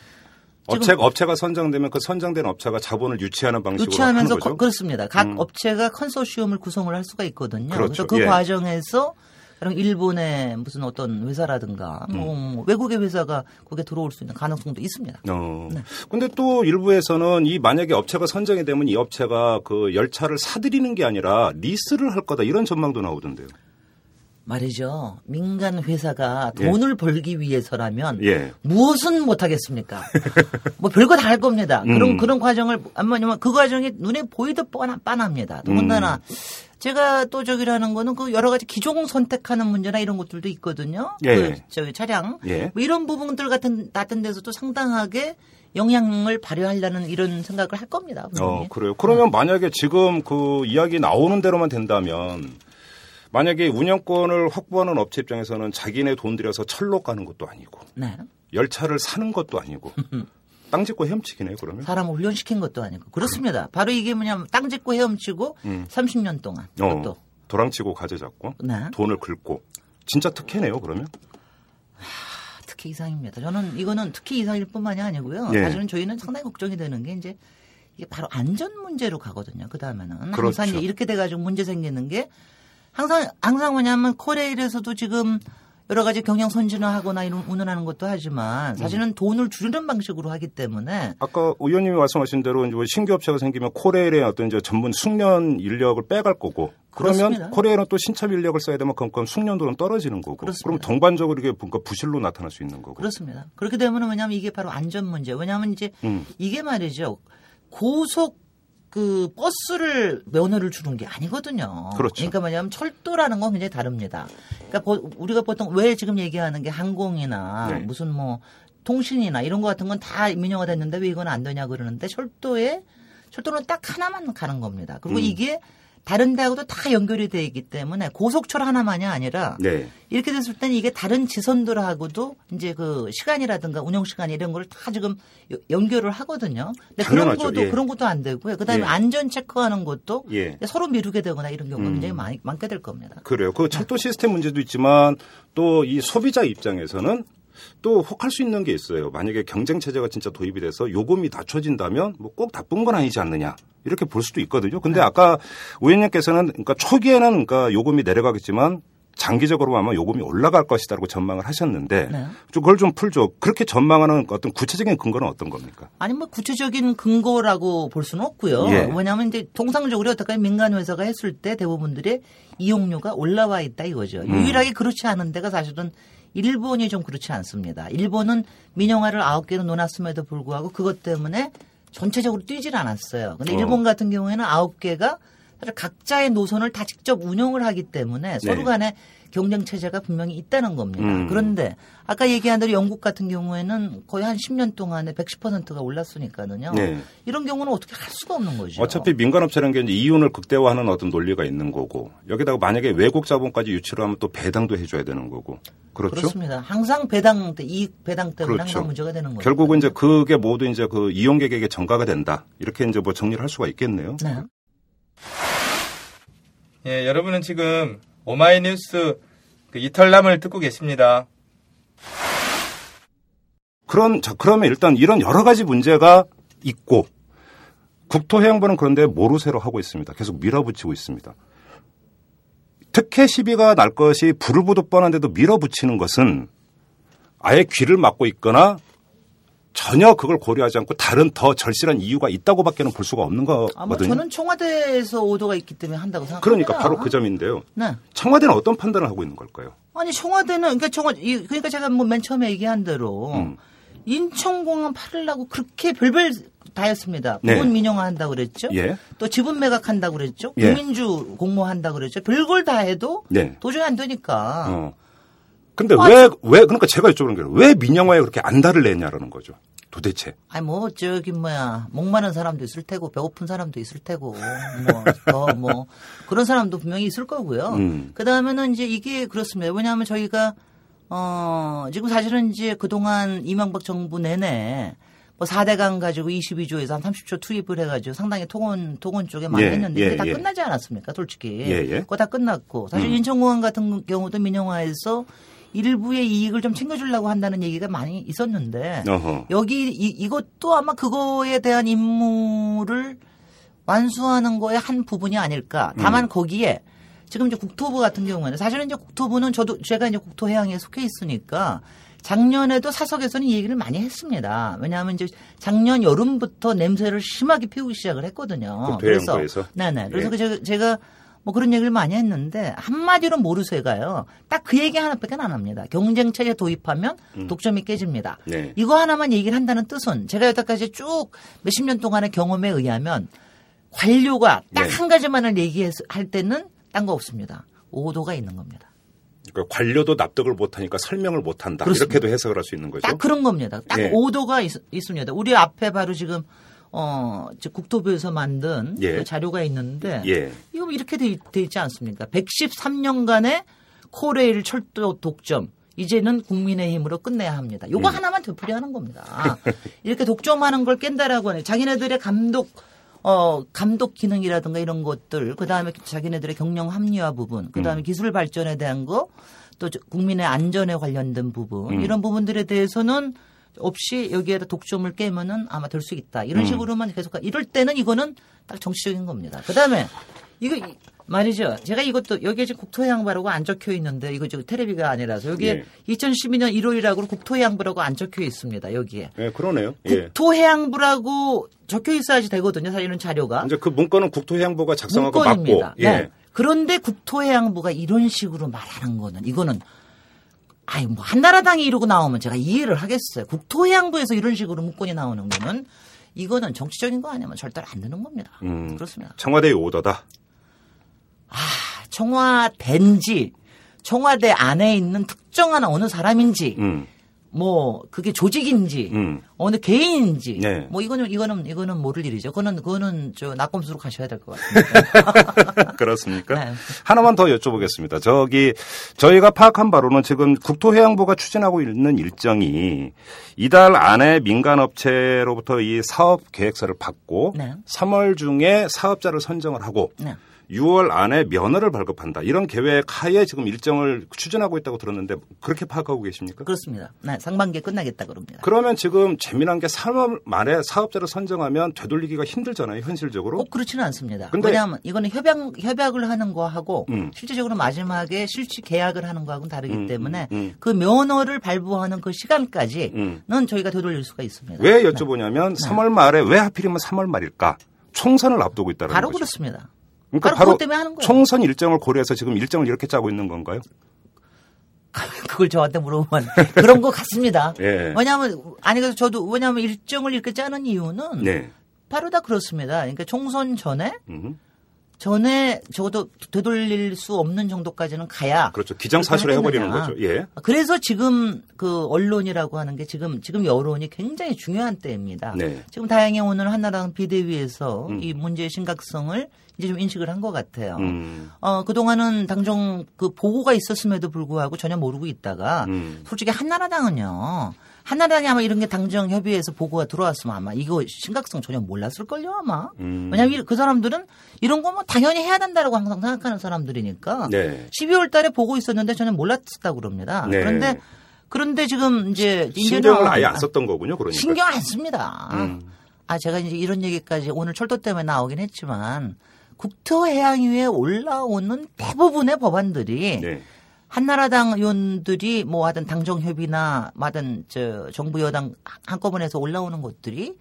업체 업체가 선정되면 그 선정된 업체가 자본을 유치하는 방식으로 유치하면서 하는 거죠. 거- 그렇습니다. 각 음. 업체가 컨소시엄을 구성을 할 수가 있거든요. 래서 그렇죠. 그 예. 과정에서 일본의 무슨 어떤 회사라든가 뭐 음. 외국의 회사가 거기에 들어올 수 있는 가능성도 있습니다. 어. 네. 근데 또 일부에서는 이 만약에 업체가 선정이 되면 이 업체가 그 열차를 사들이는 게 아니라 리스를 할 거다 이런 전망도 나오던데요. 말이죠. 민간 회사가 돈을 벌기 위해서라면 예. 무엇은 못 하겠습니까? 뭐 별거 다 할 겁니다. 그런 음. 그런 과정을 아니면 그 과정이 눈에 보이듯 뻔하, 빤합니다. 더군다나 음. 제가 또 저기라는 거는 그 여러 가지 기종 선택하는 문제나 이런 것들도 있거든요. 예. 그 저기 차량 예. 뭐 이런 부분들 같은 같은 데서도 상당하게 영향을 발휘하려는 이런 생각을 할 겁니다. 분명히. 어, 그래요. 그러면 만약에 지금 그 이야기 나오는 대로만 된다면 만약에 운영권을 확보하는 업체 입장에서는 자기네 돈 들여서 철로 가는 것도 아니고 네. 열차를 사는 것도 아니고 땅 짓고 헤엄치기네요, 그러면. 사람을 훈련시킨 것도 아니고 그렇습니다. 바로 이게 뭐냐면 땅 짓고 헤엄치고 음. 30년 동안 어, 그것도 도랑치고 가재 잡고 네. 돈을 긁고 진짜 특혜네요, 그러면. 특히 이상입니다. 저는 이거는 특히 이상일 뿐만이 아니고요. 예. 사실은 저희는 상당히 걱정이 되는 게 이제 이게 바로 안전 문제로 가거든요. 그 다음에는 그렇죠. 항상 이렇게 돼가지고 문제 생기는 게 항상 항상 뭐냐면 코레일에서도 지금 여러 가지 경영 선진화하거나 이런 운운하는 것도 하지만 사실은 돈을 줄이는 방식으로 하기 때문에 아까 의원님이 말씀하신 대로 이제 뭐 신규 업체가 생기면 코레일의 어떤 이제 전문 숙련 인력을 빼갈 거고 그러면 그렇습니다. 코레일은 또 신참 인력을 써야 되면 그럼 숙련도는 떨어지는 거고 그렇습니다. 그럼 동반적으로 이게 뭔가 부실로 나타날 수 있는 거고 그렇습니다. 그렇게 되면 왜냐하면 이게 바로 안전 문제. 왜냐하면 이제 음. 이게 말이죠. 고속 그 버스를 면허를 주는 게 아니거든요. 그렇죠. 러니까 뭐냐면 철도라는 건 굉장히 다릅니다. 그러니까 보- 우리가 보통 왜 지금 얘기하는 게 항공이나 네. 무슨 뭐 통신이나 이런 거 같은 건 다 민영화 됐는데 왜 이건 안 되냐 그러는데 철도에 철도는 딱 하나만 가는 겁니다. 그리고 음. 이게 다른 데하고도 다 연결이 돼 있기 때문에 고속철 하나만이 아니라 네. 이렇게 됐을 때는 이게 다른 지선들하고도 이제 그 시간이라든가 운영 시간 이런 거를 다 지금 여- 연결을 하거든요. 근데 그런 당연하죠. 것도 예. 그런 것도 안 되고요. 그다음에 예. 안전 체크하는 것도 예. 서로 미루게 되거나 이런 경우가 음. 굉장히 많이 많게 될 겁니다. 그래요. 그 철도 시스템 문제도 있지만 또 이 소비자 입장에서는 또 혹할 수 있는 게 있어요. 만약에 경쟁 체제가 진짜 도입이 돼서 요금이 낮춰진다면 뭐 꼭 나쁜 건 아니지 않느냐 이렇게 볼 수도 있거든요. 근데 아까 의원님께서는 그러니까 초기에는 그러니까 요금이 내려가겠지만 장기적으로 아마 요금이 올라갈 것이다라고 전망을 하셨는데 네. 좀 그걸 좀 풀죠. 그렇게 전망하는 어떤 구체적인 근거는 어떤 겁니까? 아니 뭐 구체적인 근거라고 볼 수는 없고요. 예. 왜냐하면 이제 통상적으로 어떻게 민간 회사가 했을 때 대부분들의 이용료가 올라와 있다 이거죠. 음. 유일하게 그렇지 않은 데가 사실은 일본이 좀 그렇지 않습니다. 일본은 민영화를 아홉 개로 놓았음에도 불구하고 그것 때문에 전체적으로 뛰질 않았어요. 근데 어. 일본 같은 경우에는 아홉 개가 사실 각자의 노선을 다 직접 운영을 하기 때문에 서로 네. 간에 경쟁 체제가 분명히 있다는 겁니다. 음. 그런데 아까 얘기한 대로 영국 같은 경우에는 거의 한 10년 동안에 110%가 올랐으니까는요. 네. 이런 경우는 어떻게 할 수가 없는 거죠. 어차피 민간업체라는 게 이제 이윤을 극대화하는 어떤 논리가 있는 거고 여기다가 만약에 외국 자본까지 유치를 하면 또 배당도 해줘야 되는 거고 그렇죠. 그렇습니다. 항상 배당 때 이익 배당 때문에 그렇죠. 항상 문제가 되는 거죠. 결국은 이제 그게 모두 이제 그 이용객에게 전가가 된다. 이렇게 이제 뭐 정리를 할 수가 있겠네요. 네. 예, 여러분은 지금 오마이뉴스 그 이털남을 듣고 계십니다. 그런 자 그러면 일단 이런 여러 가지 문제가 있고 국토해양부는 그런데 모르쇠로 하고 있습니다. 계속 밀어붙이고 있습니다. 특혜 시비가 날 것이 불을 보듯 뻔한데도 밀어붙이는 것은 아예 귀를 막고 있거나 전혀 그걸 고려하지 않고 다른 더 절실한 이유가 있다고밖에는 볼 수가 없는 거거든요. 저는 청와대에서 오더가 있기 때문에 한다고 생각합니다. 그러니까 바로 그 점인데요. 네. 청와대는 어떤 판단을 하고 있는 걸까요? 아니 청와대는 그러니까 청와 이- 그러니까 제가 뭐 맨 처음에 얘기한 대로 음. 인천공항 팔으려고 그렇게 별별 다 했습니다. 네. 부분 민영화 한다고 그랬죠. 예. 또 지분 매각한다고 그랬죠. 예. 국민주 공모한다고 그랬죠. 별걸 다 해도 네. 도저히 안 되니까. 어. 근데 아, 왜, 왜, 그러니까 제가 여쭤보는 게 왜 민영화에 그렇게 안달을 냈냐라는 거죠. 도대체? 아니 뭐 저기 뭐야 목마른 사람도 있을 테고 배고픈 사람도 있을 테고 뭐 더 뭐 그런 사람도 분명히 있을 거고요. 음. 그 다음에는 이제 이게 그렇습니다. 왜냐하면 저희가 어 지금 사실은 이제 그동안 이명박 정부 내내 뭐 4대강 가지고 22조에서 한 30조 투입을 해가지고 상당히 통원, 통원 쪽에 많이 예, 했는데 예, 다 예. 끝나지 않았습니까, 솔직히. 예, 예. 그거 다 끝났고. 사실 음. 인천공항 같은 경우도 민영화에서 일부의 이익을 좀 챙겨주려고 한다는 얘기가 많이 있었는데 어허. 여기 이, 이것도 아마 그거에 대한 임무를 완수하는 거의 한 부분이 아닐까. 다만 음. 거기에 지금 이제 국토부 같은 경우에는 사실은 이제 국토부는 저도 제가 이제 국토해양에 속해 있으니까 작년에도 사석에서는 이 얘기를 많이 했습니다. 왜냐하면 이제 작년 여름부터 냄새를 심하게 피우기 시작을 했거든요. 그래서 네네. 그래서 예. 제가, 제가 뭐 그런 얘기를 많이 했는데 한마디로 모르쇠가요. 딱 그 얘기 하나밖에 안 합니다. 경쟁체에 도입하면 음. 독점이 깨집니다. 네. 이거 하나만 얘기를 한다는 뜻은 제가 여태까지 쭉 몇십 년 동안의 경험에 의하면 관료가 딱한 네. 가지만을 얘기할 때는 딴 거 없습니다. 오도가 있는 겁니다. 그러니까 관료도 납득을 못하니까 설명을 못한다. 그렇습니다. 이렇게도 해석을 할 수 있는 거죠. 딱 그런 겁니다. 딱 예. 오도가 있, 습니다 우리 앞에 바로 지금 어, 국토부에서 만든 예. 그 자료가 있는데 예. 이거 이렇게 돼, 돼 있지 않습니까? 113년간의 코레일 철도 독점 이제는 국민의힘으로 끝내야 합니다. 요거 음. 하나만 되풀이하는 겁니다. 이렇게 독점하는 걸 깬다라고 하네. 자기네들의 감독 어, 감독 기능이라든가 이런 것들, 그 다음에 자기네들의 경영 합리화 부분, 그 다음에 음. 기술 발전에 대한 거, 또 국민의 안전에 관련된 부분, 음. 이런 부분들에 대해서는 없이 여기에다 독점을 깨면은 아마 될 수 있다. 이런 음. 식으로만 계속 이럴 때는 이거는 딱 정치적인 겁니다. 그 다음에 이거 말이죠. 제가 이것도 여기에 지금 국토해양부라고 안 적혀 있는데 이거 지금 테레비가 아니라서 여기에 예. 2012년 1월이라고 국토해양부라고 안 적혀 있습니다. 여기에. 네, 그러네요. 예. 국토해양부라고 적혀 있어야지 되거든요. 사실은 자료가. 이제 그 문건은 국토해양부가 작성하고 문건입니다. 맞고. 예. 네. 그런데 국토해양부가 이런 식으로 말하는 거는 이거는 아이 뭐 한나라당이 이러고 나오면 제가 이해를 하겠어요. 국토해양부에서 이런 식으로 문건이 나오는 거는 이거는 정치적인 거 아니면 절대로 안 되는 겁니다. 음, 그렇습니다. 청와대의 오더다. 아, 청와대인지 청와대 안에 있는 특정한 어느 사람인지 음. 뭐 그게 조직인지 음. 어느 개인인지 네. 뭐 이거는 이거는 이거는 모를 일이죠. 그거는 그거는 저 낙검수로 가셔야 될 것 같습니다. 그렇습니까? 네. 하나만 더 여쭤보겠습니다. 저기 저희가 파악한 바로는 지금 국토해양부가 추진하고 있는 일정이 이달 안에 민간 업체로부터 이 사업 계획서를 받고 네. 3월 중에 사업자를 선정을 하고 네. 6월 안에 면허를 발급한다. 이런 계획 하에 지금 일정을 추진하고 있다고 들었는데 그렇게 파악하고 계십니까? 그렇습니다. 네, 상반기에 끝나겠다 그럽니다. 그러면 지금 재미난 게 3월 말에 사업자를 선정하면 되돌리기가 힘들잖아요, 현실적으로. 꼭 그렇지는 않습니다. 근데 왜냐하면 이거는 협약 협약을 하는 거하고 음. 실제적으로 마지막에 실질 계약을 하는 거하고는 다르기 음, 때문에 음, 음. 그 면허를 발부하는 그 시간까지는 음. 저희가 되돌릴 수가 있습니다. 왜 여쭤보냐면 네. 3월 말에 왜 하필이면 3월 말일까? 총선을 앞두고 있다는 바로 거죠. 그렇습니다. 그러니까 바로, 바로 총선 일정을 고려해서 지금 일정을 이렇게 짜고 있는 건가요? 그걸 저한테 물어보면 그런 것 같습니다. 예. 왜냐하면 아니 그래서 저도 왜냐하면 일정을 이렇게 짜는 이유는 네. 바로 다 그렇습니다. 그러니까 총선 전에 음흠. 전에 적어도 되돌릴 수 없는 정도까지는 가야 그렇죠 기정사실을 해버리는 거죠. 예. 그래서 지금 그 언론이라고 하는 게 지금 지금 여론이 굉장히 중요한 때입니다. 네. 지금 다행히 오늘 한나라당 비대위에서 음. 이 문제의 심각성을 이제 좀 인식을 한 것 같아요. 음. 어, 그동안은 당정 그 보고가 있었음에도 불구하고 전혀 모르고 있다가 음. 솔직히 한나라당은요. 한나라당이 아마 이런 게 당정 협의회에서 보고가 들어왔으면 아마 이거 심각성 전혀 몰랐을걸요 아마. 음. 왜냐하면 그 사람들은 이런 거 뭐 당연히 해야 된다라고 항상 생각하는 사람들이니까. 네. 12월 달에 보고 있었는데 전혀 몰랐다고 그럽니다. 네. 그런데 그런데 지금 이제 신경을 아예 안 썼던 거군요. 그러니까. 신경 안 씁니다. 음. 아 제가 이제 이런 얘기까지 오늘 철도 때문에 나오긴 했지만 국토해양위에 올라오는 대부분의 법안들이 네. 한나라당 의원들이 뭐 하든 당정협의나 마든 저 정부 여당 한꺼번에 해서 올라오는 것들이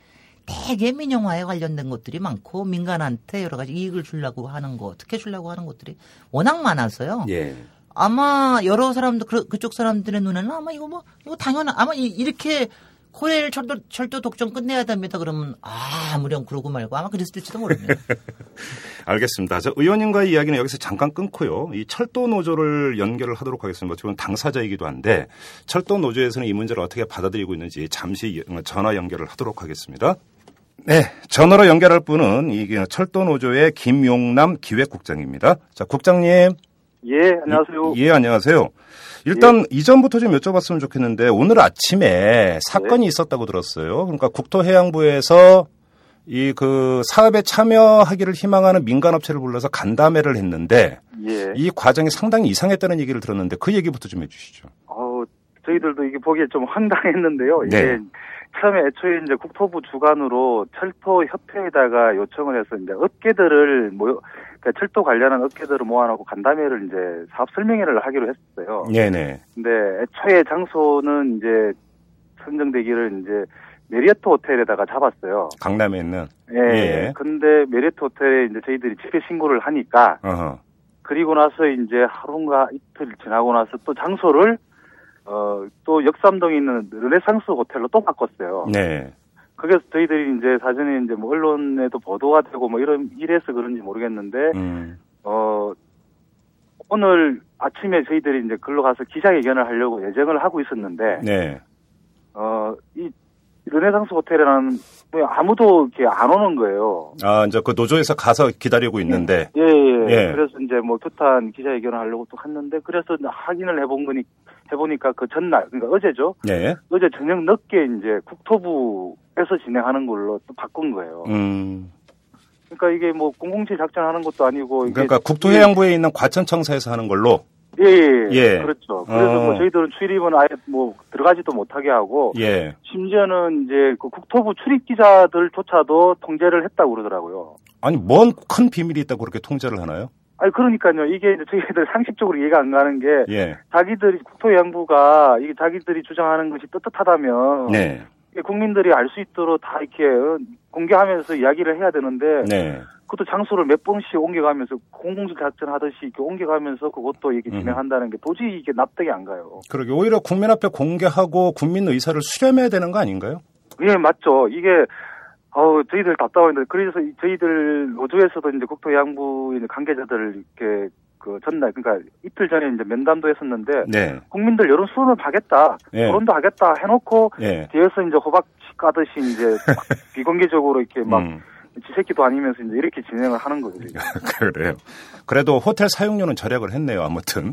대개 민영화에 관련된 것들이 많고 민간한테 여러 가지 이익을 주려고 하는 거, 특혜 주려고 하는 것들이 워낙 많아서요. 예. 아마 여러 사람들 그, 그쪽 사람들의 눈에는 아마 이거 뭐 이거 당연한 아마 이렇게 코레일 철도, 철도 독점 끝내야 됩니다. 그러면, 아, 아무렴 그러고 말고 아마 그랬을지도 모르네요. 알겠습니다. 저 의원님과의 이야기는 여기서 잠깐 끊고요. 이 철도 노조를 연결을 하도록 하겠습니다. 지금 당사자이기도 한데 철도 노조에서는 이 문제를 어떻게 받아들이고 있는지 잠시 전화 연결을 하도록 하겠습니다. 네, 전화로 연결할 분은 이 철도 노조의 김용남 기획국장입니다. 자, 국장님. 예, 안녕하세요. 예, 안녕하세요. 일단 예. 이전부터 좀 여쭤봤으면 좋겠는데 오늘 아침에 사건이 네. 있었다고 들었어요. 그러니까 국토해양부에서 이 그 사업에 참여하기를 희망하는 민간업체를 불러서 간담회를 했는데 예. 이 과정이 상당히 이상했다는 얘기를 들었는데 그 얘기부터 좀 해주시죠. 어, 저희들도 이게 보기에 좀 황당했는데요. 네. 이게 처음에 애초에 이제 국토부 주관으로 철도협회에다가 요청을 해서 이제 업계들을 모 철도 관련한 업계들을 모아놓고 간담회를 이제 사업 설명회를 하기로 했었어요. 네네. 근데 애초에 장소는 이제 선정되기를 이제 메리어트 호텔에다가 잡았어요. 강남에 있는. 예. 예. 근데 메리어트 호텔에 이제 저희들이 집회 신고를 하니까. 어허. 그리고 나서 이제 하루인가 이틀 지나고 나서 또 장소를 어, 또 역삼동에 있는 르네상스 호텔로 또 바꿨어요. 네. 그래서 저희들이 이제 사전에 이제 뭐 언론에도 보도가 되고 뭐 이런 이래서 그런지 모르겠는데, 음. 어, 오늘 아침에 저희들이 이제 글로 가서 기자회견을 하려고 예정을 하고 있었는데, 네. 어, 이 르네상스 호텔에는 뭐 아무도 이렇게 안 오는 거예요. 아, 이제 그 노조에서 가서 기다리고 있는데. 예, 예. 예. 그래서 이제 뭐 투탄 기자회견을 하려고 또 했는데, 그래서 확인을 해본 거니, 해보니까 그 전날, 그러니까 어제죠. 네. 어제 저녁 늦게 이제 국토부에서 진행하는 걸로 또 바꾼 거예요. 음. 그러니까 이게 뭐 공공치 작전하는 것도 아니고. 그러니까 국토해양부에 있는 과천청사에서 하는 걸로. 예, 예, 예. 그렇죠. 그래서 뭐 어. 뭐 저희들은 출입은 아예 뭐 들어가지도 못하게 하고. 예. 심지어는 이제 그 국토부 출입 기자들조차도 통제를 했다고 그러더라고요. 아니, 뭔 큰 비밀이 있다고 그렇게 통제를 하나요? 아니 그러니까요. 이게 저희들 상식적으로 이해가 안 가는 게 예. 자기들이 국토양부가 이게 자기들이 주장하는 것이 떳떳하다면 네. 국민들이 알 수 있도록 다 이렇게 공개하면서 이야기를 해야 되는데 네. 그것도 장소를 몇 번씩 옮겨가면서 공공수 작전 하듯이 이렇게 옮겨가면서 그것도 이렇게 음. 진행한다는 게 도저히 이게 납득이 안 가요. 그러게 오히려 국민 앞에 공개하고 국민 의사를 수렴해야 되는 거 아닌가요? 예, 맞죠. 이게 어 저희들 답답한데 그래서 저희들 노조에서도 이제 국토양부 관계자들을 이렇게 그 전날 그러니까 이틀 전에 이제 면담도 했었는데 네. 국민들 여론 수렴을 하겠다 네. 토론도 하겠다 해놓고 네. 뒤에서 이제 호박 까듯이 이제 비공개적으로 이렇게 막 음. 지새끼도 아니면서 이제 이렇게 진행을 하는 거죠. 그래요. 그래도 호텔 사용료는 절약을 했네요. 아무튼.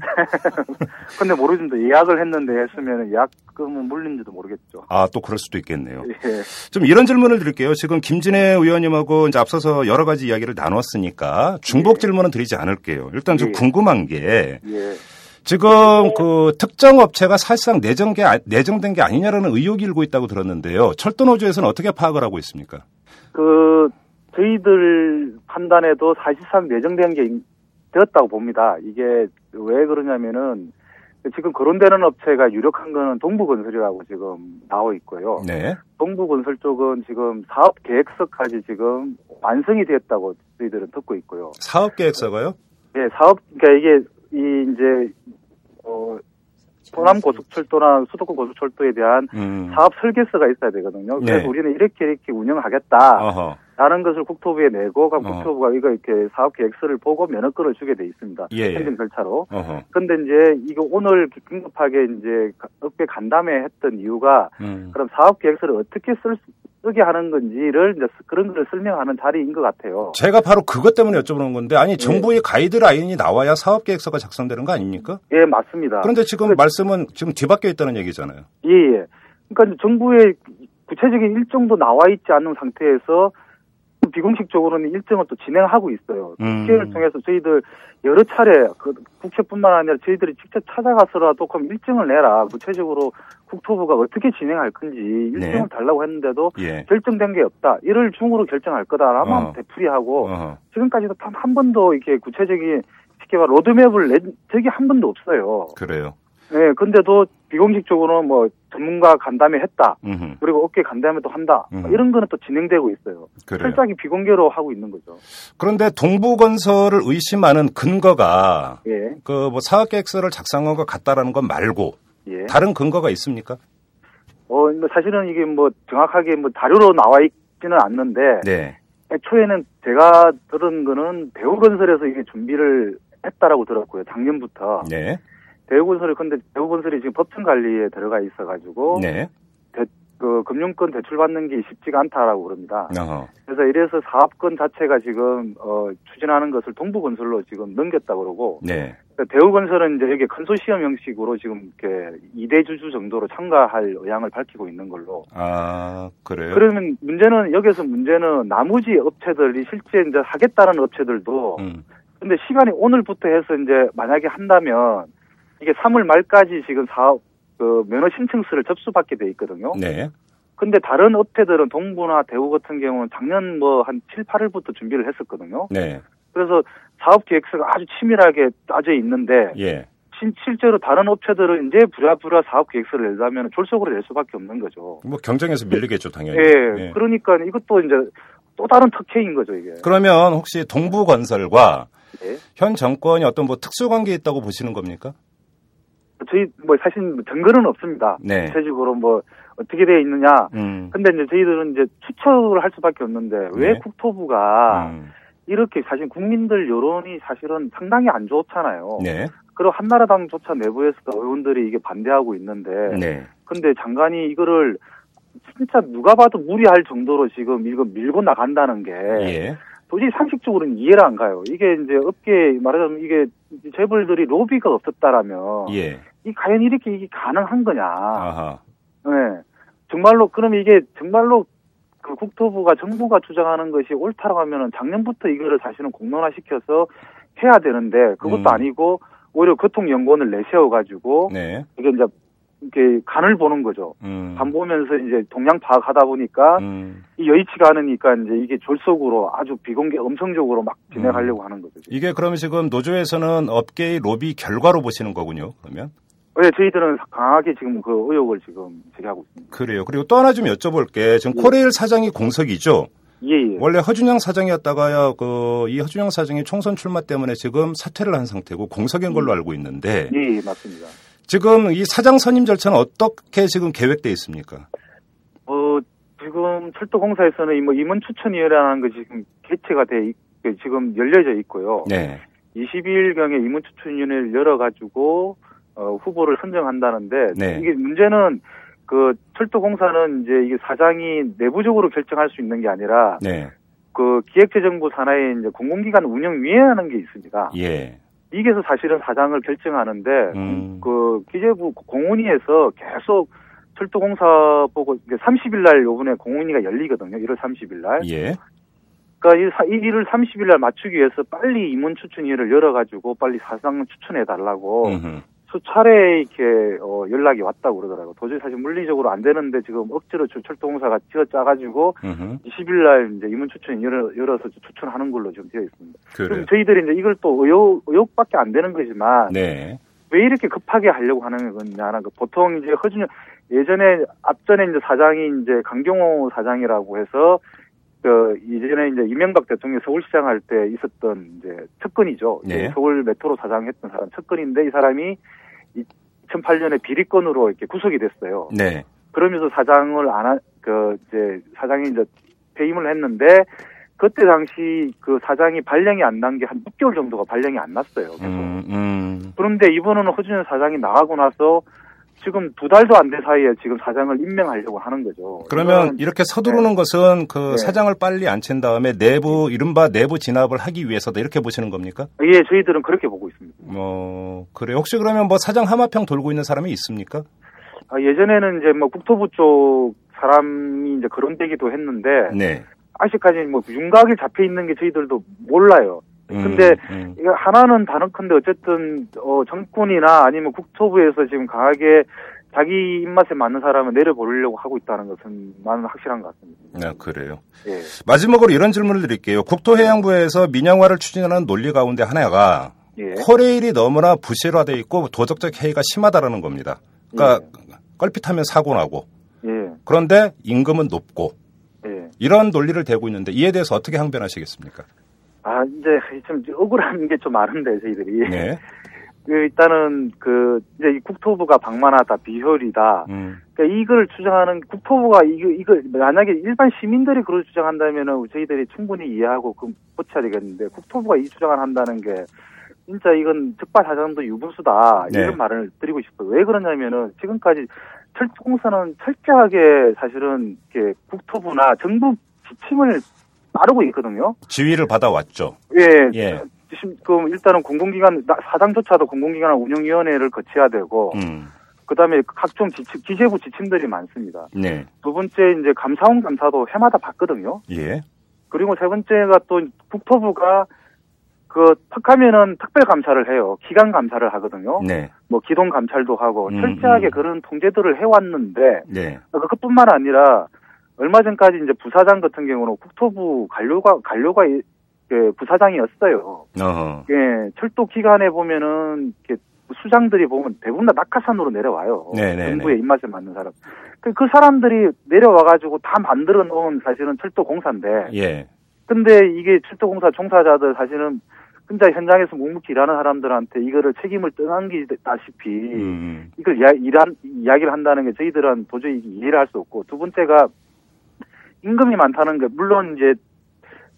근데 모르겠는데 예약을 했는데 했으면 예약금은 물린지도 모르겠죠. 아, 또 그럴 수도 있겠네요. 예. 좀 이런 질문을 드릴게요. 지금 김진애 의원님하고 이제 앞서서 여러 가지 이야기를 나눴으니까 중복 예. 질문은 드리지 않을게요. 일단 좀 예. 궁금한 게 예. 지금 그 특정 업체가 사실상 내정 게, 내정된 게 아니냐라는 의혹이 일고 있다고 들었는데요. 철도노조에서는 어떻게 파악을 하고 있습니까? 그 저희들 판단에도 사실상 내정된 게 되었다고 봅니다. 이게 왜 그러냐면은 지금 거론되는 업체가 유력한 거는 동부건설이라고 지금 나와 있고요. 네. 동부건설 쪽은 지금 사업 계획서까지 지금 완성이 됐다고 저희들은 듣고 있고요. 사업 계획서가요? 네, 사업 그러니까 이게 이 이제 어 호남 고속철도나 수도권 고속철도에 대한 음. 사업 설계서가 있어야 되거든요. 그래서 네. 우리는 이렇게 이렇게 운영하겠다. 어허. 라는 것을 국토부에 내고 그럼 어. 국토부가 이거 이렇게 사업 계획서를 보고 면허권을 주게 돼 있습니다. 예, 예. 행정 절차로. 그런데 이제 이거 오늘 긴급하게 이제 업계 간담회 했던 이유가 음. 그럼 사업 계획서를 어떻게 쓸 쓰게 하는 건지를 이제 그런 걸 설명하는 자리인 것 같아요. 제가 바로 그것 때문에 여쭤보는 건데 아니 예. 정부의 예. 가이드라인이 나와야 사업 계획서가 작성되는 거 아닙니까? 예, 맞습니다. 그런데 지금 그, 말씀은 지금 뒤바뀌어 있다는 얘기잖아요. 예, 예. 그러니까 정부의 구체적인 일정도 나와 있지 않은 상태에서 비공식적으로는 일정을 또 진행하고 있어요. 음. 국회를 통해서 저희들 여러 차례 그 국회뿐만 아니라 저희들이 직접 찾아가서라도 그럼 일정을 내라. 구체적으로 국토부가 어떻게 진행할 건지 일정을 네. 달라고 했는데도 예. 결정된 게 없다. 1월 중으로 결정할 거다라면 어. 되풀이하고 어. 지금까지도 한 번도 이렇게 구체적인 쉽게 말 로드맵을 낸 적이 한 번도 없어요. 그래요. 네, 근데도 비공식적으로는 뭐 전문가 간담회 했다. 음흠. 그리고 업계 간담회도 한다. 뭐 이런 거는 또 진행되고 있어요. 그래요. 철저하게 비공개로 하고 있는 거죠. 그런데 동부건설을 의심하는 근거가 예. 그뭐 사업계획서를 작성한 것 같다라는 것 말고 예. 다른 근거가 있습니까? 어, 뭐 사실은 이게 뭐 정확하게 뭐 자료로 나와 있지는 않는데. 네. 애초에는 제가 들은 거는 대우건설에서 이게 준비를 했다라고 들었고요. 작년부터. 네. 대우건설이 근데 대우건설이 지금 법정 관리에 들어가 있어가지고. 네. 그 금융권 대출 받는 게 쉽지가 않다라고 그럽니다. 어허. 그래서 이래서 사업권 자체가 지금 어 추진하는 것을 동부건설로 지금 넘겼다 그러고 네. 그러니까 대우건설은 이제 여기 컨소시엄 형식으로 지금 이렇게 2대 주주 정도로 참가할 의향을 밝히고 있는 걸로. 아 그래요? 그러면 문제는 여기서 문제는 나머지 업체들이 실제 이제 하겠다는 업체들도 음. 근데 시간이 오늘부터 해서 이제 만약에 한다면 이게 3월 말까지 지금 사업 그 면허 신청서를 접수받게 돼 있거든요. 네. 근데 다른 업체들은 동부나 대우 같은 경우는 작년 뭐 한 7, 8월부터 준비를 했었거든요. 네. 그래서 사업 계획서가 아주 치밀하게 짜져 있는데 예. 실제로 다른 업체들은 이제 부랴부랴 사업 계획서를 내자면 졸속으로 낼 수밖에 없는 거죠. 뭐 경쟁에서 밀리겠죠, 당연히. 예. 예. 그러니까 이것도 이제 또 다른 특혜인 거죠, 이게. 그러면 혹시 동부건설과 예. 현 정권이 어떤 뭐 특수 관계 있다고 보시는 겁니까? 저희 뭐 사실 증거는 없습니다. 네. 구체적으로 뭐 어떻게 되어 있느냐. 음. 근데 이제 저희들은 이제 추측을 할 수밖에 없는데 왜 네. 국토부가 음. 이렇게 사실 국민들 여론이 사실은 상당히 안 좋잖아요. 네. 그리고 한나라당조차 내부에서도 의원들이 이게 반대하고 있는데. 네. 근데 장관이 이거를 진짜 누가 봐도 무리할 정도로 지금 이거 밀고 나간다는 게. 예. 도저히 상식적으로는 이해를 안 가요. 이게 이제 업계 말하자면 이게 재벌들이 로비가 없었다라면 예. 이 과연 이렇게 이게 가능한 거냐? 아하. 네. 정말로 그럼 이게 정말로 그 국토부가 정부가 주장하는 것이 옳다고 하면은 작년부터 이거를 사실은 공론화 시켜서 해야 되는데 그것도 음. 아니고 오히려 교통연구원을 내세워 가지고 네. 이게 이제 이렇게 간을 보는 거죠. 음. 간 보면서 이제 동향 파악하다 보니까 음. 이 여의치가 않으니까 이제 이게 졸속으로 아주 비공개 엄청적으로 막 진행하려고 음. 하는 거죠. 이게 그러면 지금 노조에서는 업계의 로비 결과로 보시는 거군요. 그러면? 네, 저희들은 강하게 지금 그 의혹을 지금 제기하고 있습니다. 그래요. 그리고 또 하나 좀 여쭤볼 게. 지금 예. 코레일 사장이 공석이죠? 예, 예. 원래 허준영 사장이었다가요, 그, 이 허준영 사장이 총선 출마 때문에 지금 사퇴를 한 상태고 공석인 걸로 예. 알고 있는데. 예, 예, 맞습니다. 지금 이 사장 선임 절차는 어떻게 지금 계획돼 있습니까? 어, 지금 철도공사에서는 뭐 임원 추천위원회라는 것이 지금 개최가 돼 있, 지금 열려져 있고요. 네. 20일경에 임원 추천위원회를 열어가지고 어, 후보를 선정한다는데 네. 이게 문제는 그 철도공사는 이제 이게 사장이 내부적으로 결정할 수 있는 게 아니라 네. 그 기획재정부 산하에 이제 공공기관 운영위원회라는 게 있습니다. 예. 이게서 사실은 사장을 결정하는데 음. 그 기재부 공훈위에서 계속 철도공사 보고 30일 날 요번에 공훈위가 열리거든요. 1월 30일 날. 예. 그러니까 이 1월 30일 날 맞추기 위해서 빨리 임원 추천위를 열어가지고 빨리 사장 추천해 달라고 수차례 이렇게 어, 연락이 왔다고 그러더라고요. 도저히 사실 물리적으로 안 되는데 지금 억지로 철도공사가 지어 짜가지고 20일 날 이제 임원 추천 열어, 열어서 추천하는 걸로 지금 되어 있습니다. 그럼 저희들이 이제 이걸 또 의혹, 의혹밖에 안 되는 거지만 네. 왜 이렇게 급하게 하려고 하는 거냐는 거. 보통 이제 허준 예전에 앞전에 이제 사장이 이제 강경호 사장이라고 해서 그 이전에 이제 이명박 대통령 서울시장 할 때 있었던 이제 측근이죠. 네. 서울 메트로 사장 했던 사람 측근인데 이 사람이 2008년에 비리건으로 이렇게 구속이 됐어요. 네. 그러면서 사장을 안, 하, 그, 이제, 사장이 이제 퇴임을 했는데, 그때 당시 그 사장이 발령이 안 난 게 한 6개월 정도가 발령이 안 났어요. 계속. 음, 음. 그런데 이번에는 허준현 사장이 나가고 나서 지금 두 달도 안 된 사이에 지금 사장을 임명하려고 하는 거죠. 그러면 이렇게 서두르는 네. 것은 그 네. 사장을 빨리 앉힌 다음에 내부 이른바 내부 진압을 하기 위해서다 이렇게 보시는 겁니까? 예, 저희들은 그렇게 보고 있습니다. 뭐 그래 혹시 그러면 뭐 사장 하마평 돌고 있는 사람이 있습니까? 아, 예전에는 이제 뭐 국토부 쪽 사람이 이제 그런 되기도 했는데 네. 아직까지 뭐 윤곽에 잡혀 있는 게 저희들도 몰라요. 근데 음, 음. 하나는 다른컨대 어쨌든 어 정권이나 아니면 국토부에서 지금 강하게 자기 입맛에 맞는 사람을 내려보려고 하고 있다는 것은 나는 확실한 것 같습니다. 네, 그래요. 예. 마지막으로 이런 질문을 드릴게요. 국토해양부에서 민영화를 추진하는 논리 가운데 하나가 예. 코레일이 너무나 부실화돼 있고 도덕적 해이가 심하다라는 겁니다. 그러니까 예. 껄핏하면 사고 나고. 예. 그런데 임금은 높고. 예. 이런 논리를 대고 있는데 이에 대해서 어떻게 항변하시겠습니까? 아, 이제 좀 억울한 게 좀 많은데, 저희들이. 네. 일단은 그 이제 이 국토부가 방만하다 비효율이다. 음. 그러니까 이걸 주장하는 국토부가 이거 이걸 만약에 일반 시민들이 그걸 주장한다면은 저희들이 충분히 이해하고 그 고쳐야 되겠는데 국토부가 이 주장을 한다는 게 진짜 이건 적발사정도 유분수다 네. 이런 말을 드리고 싶어요. 왜 그러냐면은 지금까지 철도공사는 철저하게 사실은 이렇게 국토부나 정부 지침을 따르고 있거든요. 지휘를 받아왔죠. 예. 예. 지금 일단은 공공기관 사장조차도 공공기관 운영위원회를 거쳐야 되고 음. 그다음에 각종 지침, 기재부 지침들이 많습니다. 네. 두 번째 이제 감사원 감사도 해마다 받거든요. 예. 그리고 세 번째가 또 국토부가 그 턱하면은 특별 감사를 해요. 기간 감사를 하거든요. 네. 뭐 기동 감찰도 하고 음, 철저하게 음. 그런 통제들을 해왔는데 네. 그것뿐만 아니라 얼마 전까지 이제 부사장 같은 경우는 국토부 관료가 관료가 그 부사장이었어요. 어허. 예, 철도 기간에 보면은 이렇게 수장들이 보면 대부분 다 낙하산으로 내려와요. 네네네. 네, 정부의 네. 입맛에 맞는 사람. 그, 그 사람들이 내려와가지고 다 만들어 놓은 사실은 철도 공사인데. 예. 근데 이게 철도 공사 종사자들 사실은 혼자 현장에서 묵묵히 일하는 사람들한테 이거를 책임을 떠넘기다시피 음. 이걸 이야, 일한, 이야기를 한다는 게 저희들은 도저히 이해를 할 수 없고 두 번째가 임금이 많다는 게 물론 이제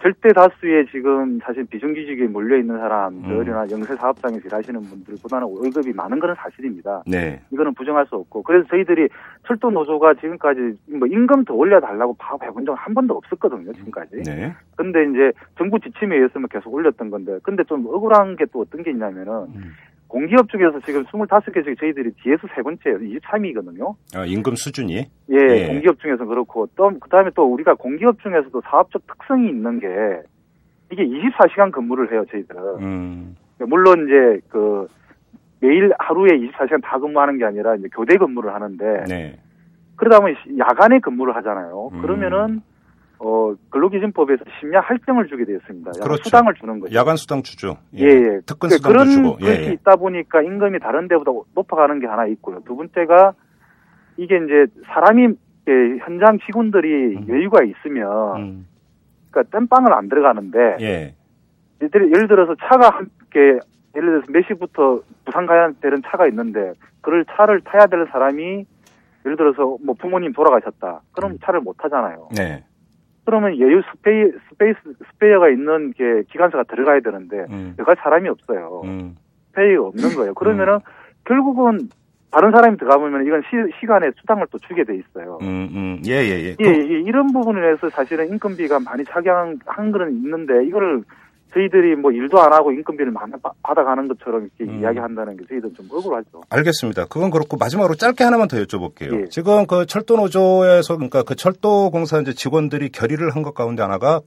절대 다수의 지금 사실 비정규직에 몰려 있는 사람들이나 음. 영세 사업장에서 일하시는 분들보다는 월급이 많은 것은 사실입니다. 네. 이거는 부정할 수 없고 그래서 저희들이 철도 노조가 지금까지 뭐 임금 더 올려달라고 파업해본 적은 한 번도 없었거든요 지금까지. 네. 근데 이제 정부 지침에 의해서만 계속 올렸던 건데 근데 좀 억울한 게 또 어떤 게 있냐면은. 음. 공기업 중에서 지금 25개 중에 저희들이 뒤에서 세 번째예요. 23위거든요. 아, 임금 수준이? 예, 예, 공기업 중에서 그렇고 또 그다음에 또 우리가 공기업 중에서도 사업적 특성이 있는 게 이게 24시간 근무를 해요, 저희들은. 음. 물론 이제 그 매일 하루에 24시간 다 근무하는 게 아니라 이제 교대 근무를 하는데 네. 그러다 보면 야간에 근무를 하잖아요. 음. 그러면은 어, 근로기준법에서 심야 할증을 주게 되었습니다. 그렇죠. 수당을 주는 거죠. 야간 수당 주죠. 예, 예. 특근 수당도 그런 주고. 예, 것이 예. 있다 보니까 임금이 다른 데보다 높아가는 게 하나 있고요. 두 번째가 이게 이제 사람이 예, 현장 직원들이 음. 여유가 있으면 음. 그러니까 땜빵을 안 들어가는데 예. 예를 들어서 차가 함께 예를 들어서 몇 시부터 부산 가야 되는 차가 있는데 그를 차를 타야 될 사람이 예를 들어서 뭐 부모님 돌아가셨다. 그럼 음. 차를 못 타잖아요. 네. 그러면 여유 스페이, 스페이스, 스페어가 있는 게 기관사가 들어가야 되는데, 음. 들어갈 사람이 없어요. 음. 스페어가 없는 거예요. 그러면은, 음. 결국은 다른 사람이 들어가보면 이건 시, 간외 수당을 또 주게 돼 있어요. 음, 음. 예, 예, 예. 예, 예, 이런 부분에서 사실은 인건비가 많이 차지한 한 거는 있는데, 이거를 저희들이 뭐 일도 안 하고 인건비를 받아가는 것처럼 이렇게 음. 이야기한다는 게 저희들은 좀 억울하죠. 알겠습니다. 그건 그렇고 마지막으로 짧게 하나만 더 여쭤볼게요. 예. 지금 그 철도 노조에서 그러니까 그 철도 공사 이제 직원들이 결의를 한 것 가운데 하나가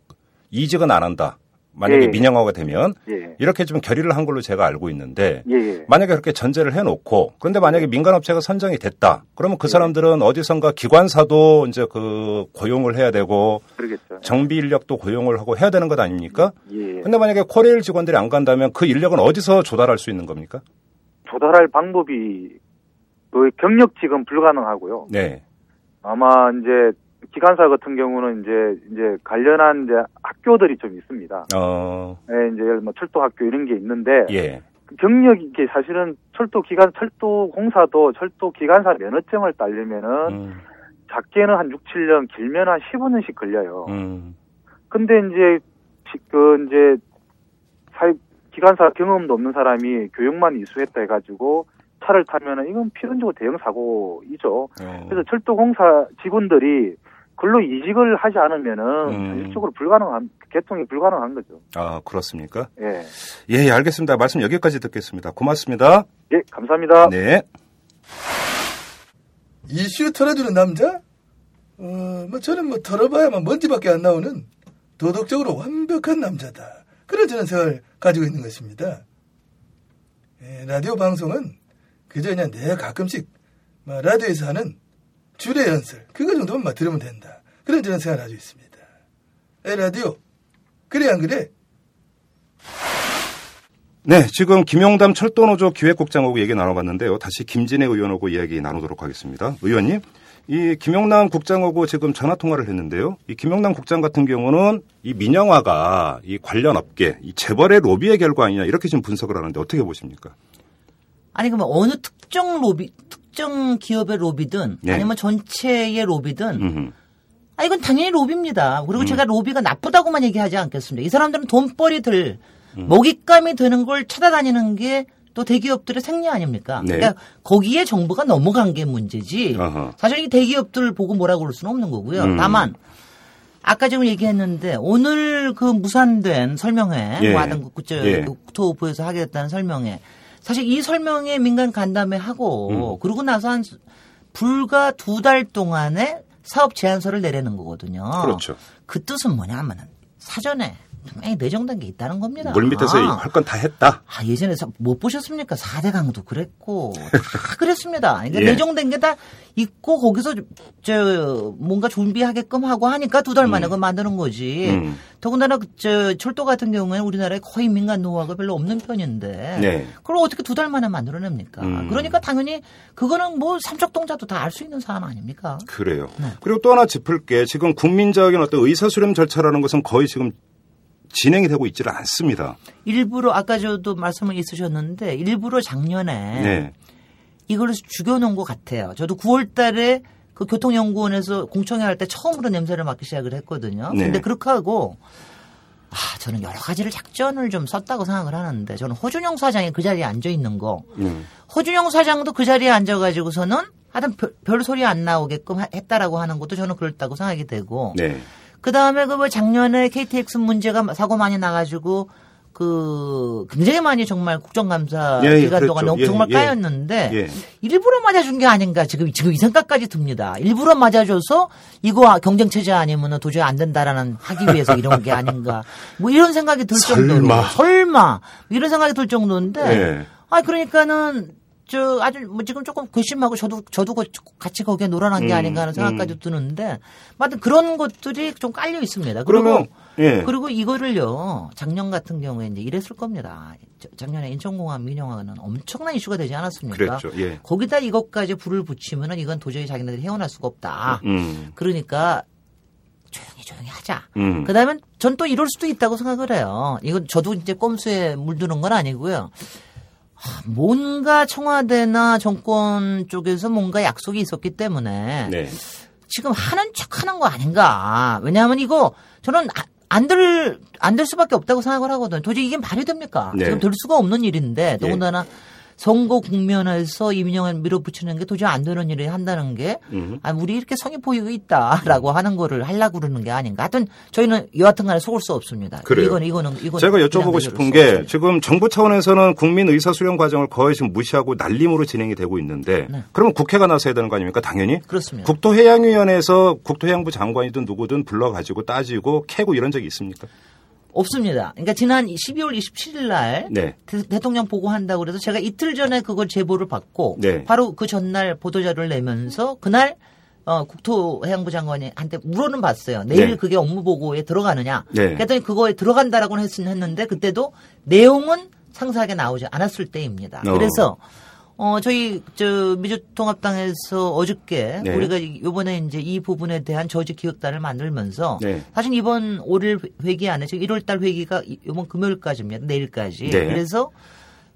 이직은 안 한다. 만약에 예. 민영화가 되면 예. 이렇게 좀 결의를 한 걸로 제가 알고 있는데 예. 예. 만약에 그렇게 전제를 해놓고 그런데 만약에 민간업체가 선정이 됐다 그러면 그 예. 사람들은 어디선가 기관사도 이제 그 고용을 해야 되고 그러겠죠. 정비 인력도 고용을 하고 해야 되는 것 아닙니까? 예. 근데 만약에 코레일 직원들이 안 간다면 그 인력은 어디서 조달할 수 있는 겁니까? 조달할 방법이 그 경력직은 불가능하고요. 네. 아마 이제 기관사 같은 경우는 이제 이제 관련한 이제 학교들이 좀 있습니다. 어. 네, 이제 뭐 철도 학교 이런 게 있는데 예. 경력이 이게 사실은 철도 기관 철도 공사도 철도 기관사 면허증을 따려면은 음. 작게는 한 6, 7년, 길면 한 15년씩 걸려요. 음. 근데 이제 그 이제 사회 기관사 경험도 없는 사람이 교육만 이수했다 해가지고 차를 타면은 이건 필연적으로 대형 사고이죠. 어. 그래서 철도공사 직원들이 근로 이직을 하지 않으면은 음. 현실적으로 불가능한 개통이 불가능한 거죠. 아 그렇습니까? 예. 예, 알겠습니다. 말씀 여기까지 듣겠습니다. 고맙습니다. 예, 감사합니다. 네. 이슈 털어주는 남자? 어, 뭐 저는 뭐 털어봐야만 먼지밖에 안 나오는 도덕적으로 완벽한 남자다. 그런 저는 생각을 가지고 있는 것입니다. 예, 라디오 방송은 그저 그냥 내가 가끔씩 뭐 라디오에서 하는 주례 연설 그거 정도만 들으면 된다. 그런 저는 생각을 가지고 있습니다. 에 라디오 그래 안 그래? 네, 지금 김용담 철도노조 기획국장하고 얘기 나눠봤는데요. 다시 김진애 의원하고 이야기 나누도록 하겠습니다. 의원님, 이 김용남 국장하고 지금 전화 통화를 했는데요. 이 김용남 국장 같은 경우는 이 민영화가 이 관련 업계, 이 재벌의 로비의 결과 아니냐 이렇게 지금 분석을 하는데 어떻게 보십니까? 아니 그러면 어느 특정 로비 특정 기업의 로비든 네. 아니면 전체의 로비든 음흠. 아 이건 당연히 로비입니다. 그리고 음. 제가 로비가 나쁘다고만 얘기하지 않겠습니다. 이 사람들은 돈벌이들 음. 먹잇감이 되는 걸 찾아다니는 게 또 대기업들의 생리 아닙니까? 네. 그러니까 거기에 정부가 넘어간 게 문제지. 어허. 사실 이 대기업들을 보고 뭐라고 그럴 수는 없는 거고요. 음. 다만 아까 지금 얘기했는데 오늘 그 무산된 설명회 예. 국제 예. 국토부에서 하겠다는 설명회 사실 이 설명회 민간 간담회 하고 음. 그러고 나서 한 불과 두 달 동안에 사업 제안서를 내려는 거거든요. 그렇죠. 그 뜻은 뭐냐면은 사전에 분명히 내정된 게 있다는 겁니다. 물 밑에서 아. 할건 다 했다. 아, 예전에 못 보셨습니까? 4대 강도 그랬고 다 그랬습니다. 그러니까 예. 내정된 게 다 있고 거기서 저 뭔가 준비하게끔 하고 하니까 두 달 만에 음. 그거 만드는 거지. 음. 더군다나 그저 철도 같은 경우에는 우리나라에 거의 민간 노하우가 별로 없는 편인데 네. 그걸 어떻게 두 달 만에 만들어냅니까? 음. 그러니까 당연히 그거는 뭐 삼척동자도 다 알 수 있는 사안 아닙니까? 그래요. 네. 그리고 또 하나 짚을 게 지금 국민적인 어떤 의사수렴 절차라는 것은 거의 지금 진행이 되고 있지를 않습니다. 일부러 아까 저도 말씀을 있으셨는데 일부러 작년에 네. 이걸 죽여놓은 것 같아요. 저도 9월 달에 그 교통연구원에서 공청회 할 때 처음으로 냄새를 맡기 시작을 했거든요. 네. 근데 그렇게 하고 아, 저는 여러 가지를 작전을 좀 썼다고 생각을 하는데 저는 허준영 사장이 그 자리에 앉아 있는 거. 음. 허준영 사장도 그 자리에 앉아 가지고서는 하여튼 별, 별 소리 안 나오게끔 했다라고 하는 것도 저는 그렇다고 생각이 되고. 네. 그 다음에 그 뭐 작년에 KTX 문제가 사고 많이 나가지고 그 굉장히 많이 정말 국정감사 예, 예, 기간 동안 그렇죠. 정말 예, 예, 까였는데 예. 일부러 맞아준 게 아닌가 지금 지금 이 생각까지 듭니다. 일부러 맞아줘서 이거 경쟁 체제 아니면 도저히 안 된다라는 하기 위해서 이런 게 아닌가 뭐 이런 생각이 들 설마. 정도로 설마 이런 생각이 들 정도인데 예. 아 그러니까는 저 아주 뭐 지금 조금 괘씸하고 저도 저도 같이 거기에 놀아난 게 음, 아닌가 하는 생각까지 음. 드는데, 하여튼 그런 것들이 좀 깔려 있습니다. 그리고 예. 그리고 이거를요 작년 같은 경우에 이제 이랬을 겁니다. 작년에 인천공항 민영화는 엄청난 이슈가 되지 않았습니까? 그랬죠. 예. 거기다 이것까지 불을 붙이면은 이건 도저히 자기네들이 헤어날 수가 없다. 음. 그러니까 조용히 조용히 하자. 음. 그다음에 전 또 이럴 수도 있다고 생각을 해요. 이건 저도 이제 꼼수에 물드는 건 아니고요. 뭔가 청와대나 정권 쪽에서 뭔가 약속이 있었기 때문에 네. 지금 하는 척 하는 거 아닌가. 왜냐하면 이거 저는 안 될, 안될 수밖에 없다고 생각을 하거든요. 도저히 이게 말이 됩니까? 네. 지금 될 수가 없는 일인데, 더군다나 네. 선거 국면에서 이민영을 밀어붙이는 게 도저히 안 되는 일을 한다는 게, 음. 아, 우리 이렇게 성의 보이고 있다라고 하는 거를 하려고 그러는 게 아닌가. 하여튼 저희는 여하튼 간에 속을 수 없습니다. 그래요. 이거는, 이거는, 이거는. 제가 여쭤보고 싶은 게 지금 정부 차원에서는 국민 의사 수렴 과정을 거의 지금 무시하고 날림으로 진행이 되고 있는데, 네. 그러면 국회가 나서야 되는 거 아닙니까? 당연히. 그렇습니다. 국토해양위원회에서 국토해양부 장관이든 누구든 불러 가지고 따지고 캐고 이런 적이 있습니까? 없습니다. 그러니까 지난 12월 27일 날 네. 대, 통령 보고한다고 그래서 제가 이틀 전에 그걸 제보를 받고 네. 바로 그 전날 보도자료를 내면서 그날 어, 국토해양부 장관이 한테 물어는 봤어요. 내일 네. 그게 업무 보고에 들어가느냐. 네. 그랬더니 그거에 들어간다라고는 했는데 그때도 내용은 상세하게 나오지 않았을 때입니다. 어. 그래서 어, 저희, 저, 미주통합당에서 어저께 네. 우리가 요번에 이제 이 부분에 대한 저지 기획단을 만들면서 네. 사실 이번 5일 회기 안에 지금 1월 달 회기가 이번 금요일까지입니다. 내일까지. 네. 그래서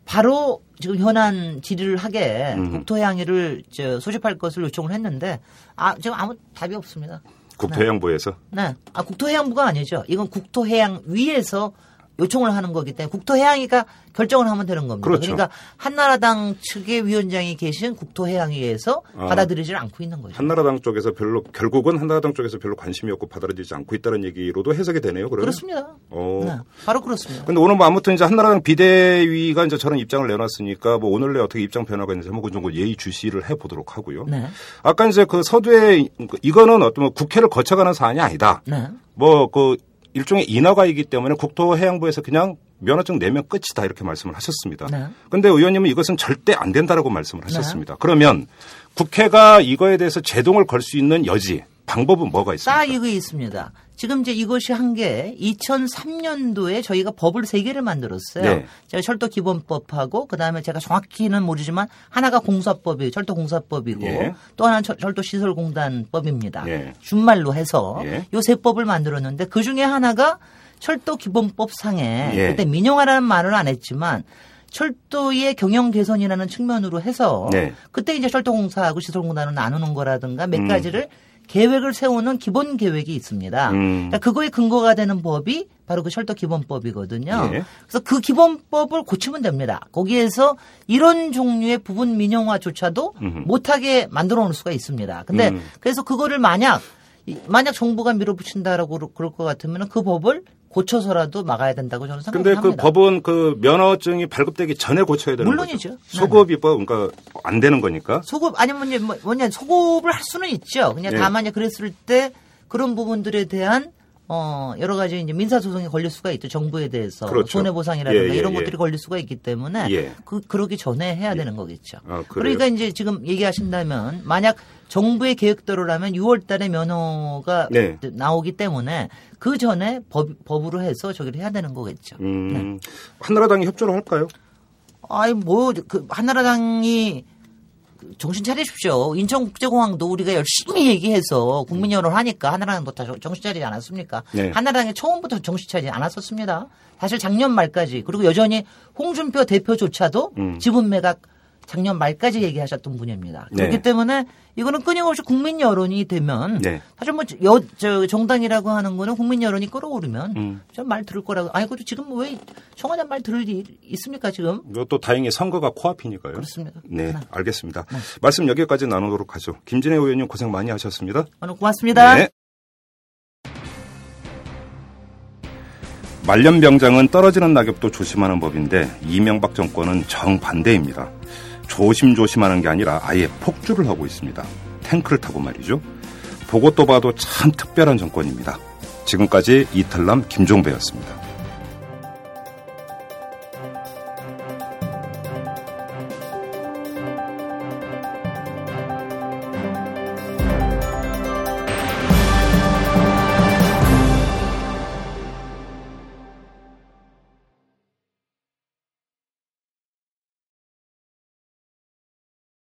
바로 지금 현안 질의를 하게 음. 국토해양위를 저 소집할 것을 요청을 했는데 아, 지금 아무 답이 없습니다. 국토해양부에서? 네. 네. 아, 국토해양부가 아니죠. 이건 국토해양위에서 요청을 하는 거기 때문에 국토해양위가 결정을 하면 되는 겁니다. 그렇죠. 그러니까 한나라당 측의 위원장이 계신 국토해양위에서 아, 받아들이지 않고 있는 거죠. 한나라당 쪽에서 별로 결국은 한나라당 쪽에서 별로 관심이 없고 받아들이지 않고 있다는 얘기로도 해석이 되네요. 그러면? 그렇습니다. 어. 네, 바로 그렇습니다. 근데 오늘 뭐 아무튼 이제 한나라당 비대위가 이제 저런 입장을 내놨으니까 뭐 오늘 내 어떻게 입장 변화가 있는지 한번 그 정도 예의 주시를 해 보도록 하고요. 네. 아까 이제 그 서두에 이거는 어떤 뭐 국회를 거쳐가는 사안이 아니다. 네. 뭐그 일종의 인허가이기 때문에 국토해양부에서 그냥 면허증 내면 끝이다 이렇게 말씀을 하셨습니다. 그런데 네. 의원님은 이것은 절대 안 된다라고 말씀을 하셨습니다. 네. 그러면 국회가 이거에 대해서 제동을 걸 수 있는 여지 방법은 뭐가 있습니까? 딱 이거 있습니다. 지금 이제 이것이 한 게 2003년도에 저희가 법을 세 개를 만들었어요. 네. 제가 철도 기본법하고 그다음에 제가 정확히는 모르지만 하나가 공사법이 철도 공사법이고 예. 또 하나는 철도 시설공단법입니다. 예. 준말로 해서 예. 요세 법을 만들었는데 그 중에 하나가 철도 기본법 상에 예. 그때 민영화라는 말을 안 했지만 철도의 경영 개선이라는 측면으로 해서 네. 그때 이제 철도공사하고 시설공단을 나누는 거라든가 몇 음. 가지를 계획을 세우는 기본 계획이 있습니다. 음. 그러니까 그거에 근거가 되는 법이 바로 그 철도 기본법이거든요. 예. 그래서 그 기본법을 고치면 됩니다. 거기에서 이런 종류의 부분 민영화조차도 음흠. 못하게 만들어 놓을 수가 있습니다. 근데 음. 그래서 그거를 만약 만약 정부가 밀어붙인다라고 그럴 것 같으면 그 법을 고쳐서라도 막아야 된다고 저는 생각합니다. 근데 그 법은 그 면허증이 발급되기 전에 고쳐야 되는 물론이죠. 거죠. 소급입법 그러니까 안 되는 거니까. 소급 아니면 뭐, 뭐냐 소급을 할 수는 있죠. 그냥 네. 다만 그랬을 때 그런 부분들에 대한 어, 여러 가지 이제 민사소송이 걸릴 수가 있죠. 정부에 대해서. 그렇죠. 손해보상이라든가 예, 예, 이런 예. 것들이 걸릴 수가 있기 때문에 예. 그, 그러기 전에 해야 예. 되는 거겠죠. 아, 그러니까 이제 지금 얘기하신다면 만약 정부의 계획대로라면 6월 달에 면허가 네. 나오기 때문에 그 전에 법, 법으로 해서 저기를 해야 되는 거겠죠. 음, 네. 한나라당이 협조를 할까요? 아니, 뭐, 그, 한나라당이 정신 차리십시오. 인천국제공항도 우리가 열심히 얘기해서 국민 여론 하니까 하나라당도 다 정신 차리지 않았습니까? 네. 하나라당이 처음부터 정신 차리지 않았었습니다. 사실 작년 말까지 그리고 여전히 홍준표 대표조차도 음. 지분 매각 작년 말까지 얘기하셨던 분입니다. 네. 그렇기 때문에 이거는 끊임없이 국민 여론이 되면 네. 사실 뭐 여, 저 정당이라고 하는 거는 국민 여론이 끌어오르면 음. 좀말 들을 거라고. 아니 그래도 지금 왜 청와대 말 들을 일 있습니까 지금? 이것도 다행히 선거가 코앞이니까요. 그렇습니다. 네, 네. 알겠습니다. 네. 말씀 여기까지 나누도록 하죠. 김진애 의원님 고생 많이 하셨습니다. 오늘 고맙습니다. 네. 말년병장은 떨어지는 낙엽도 조심하는 법인데 이명박 정권은 정반대입니다. 조심조심하는 게 아니라 아예 폭주를 하고 있습니다. 탱크를 타고 말이죠. 보고 또 봐도 참 특별한 정권입니다. 지금까지 이탈남 김종배였습니다.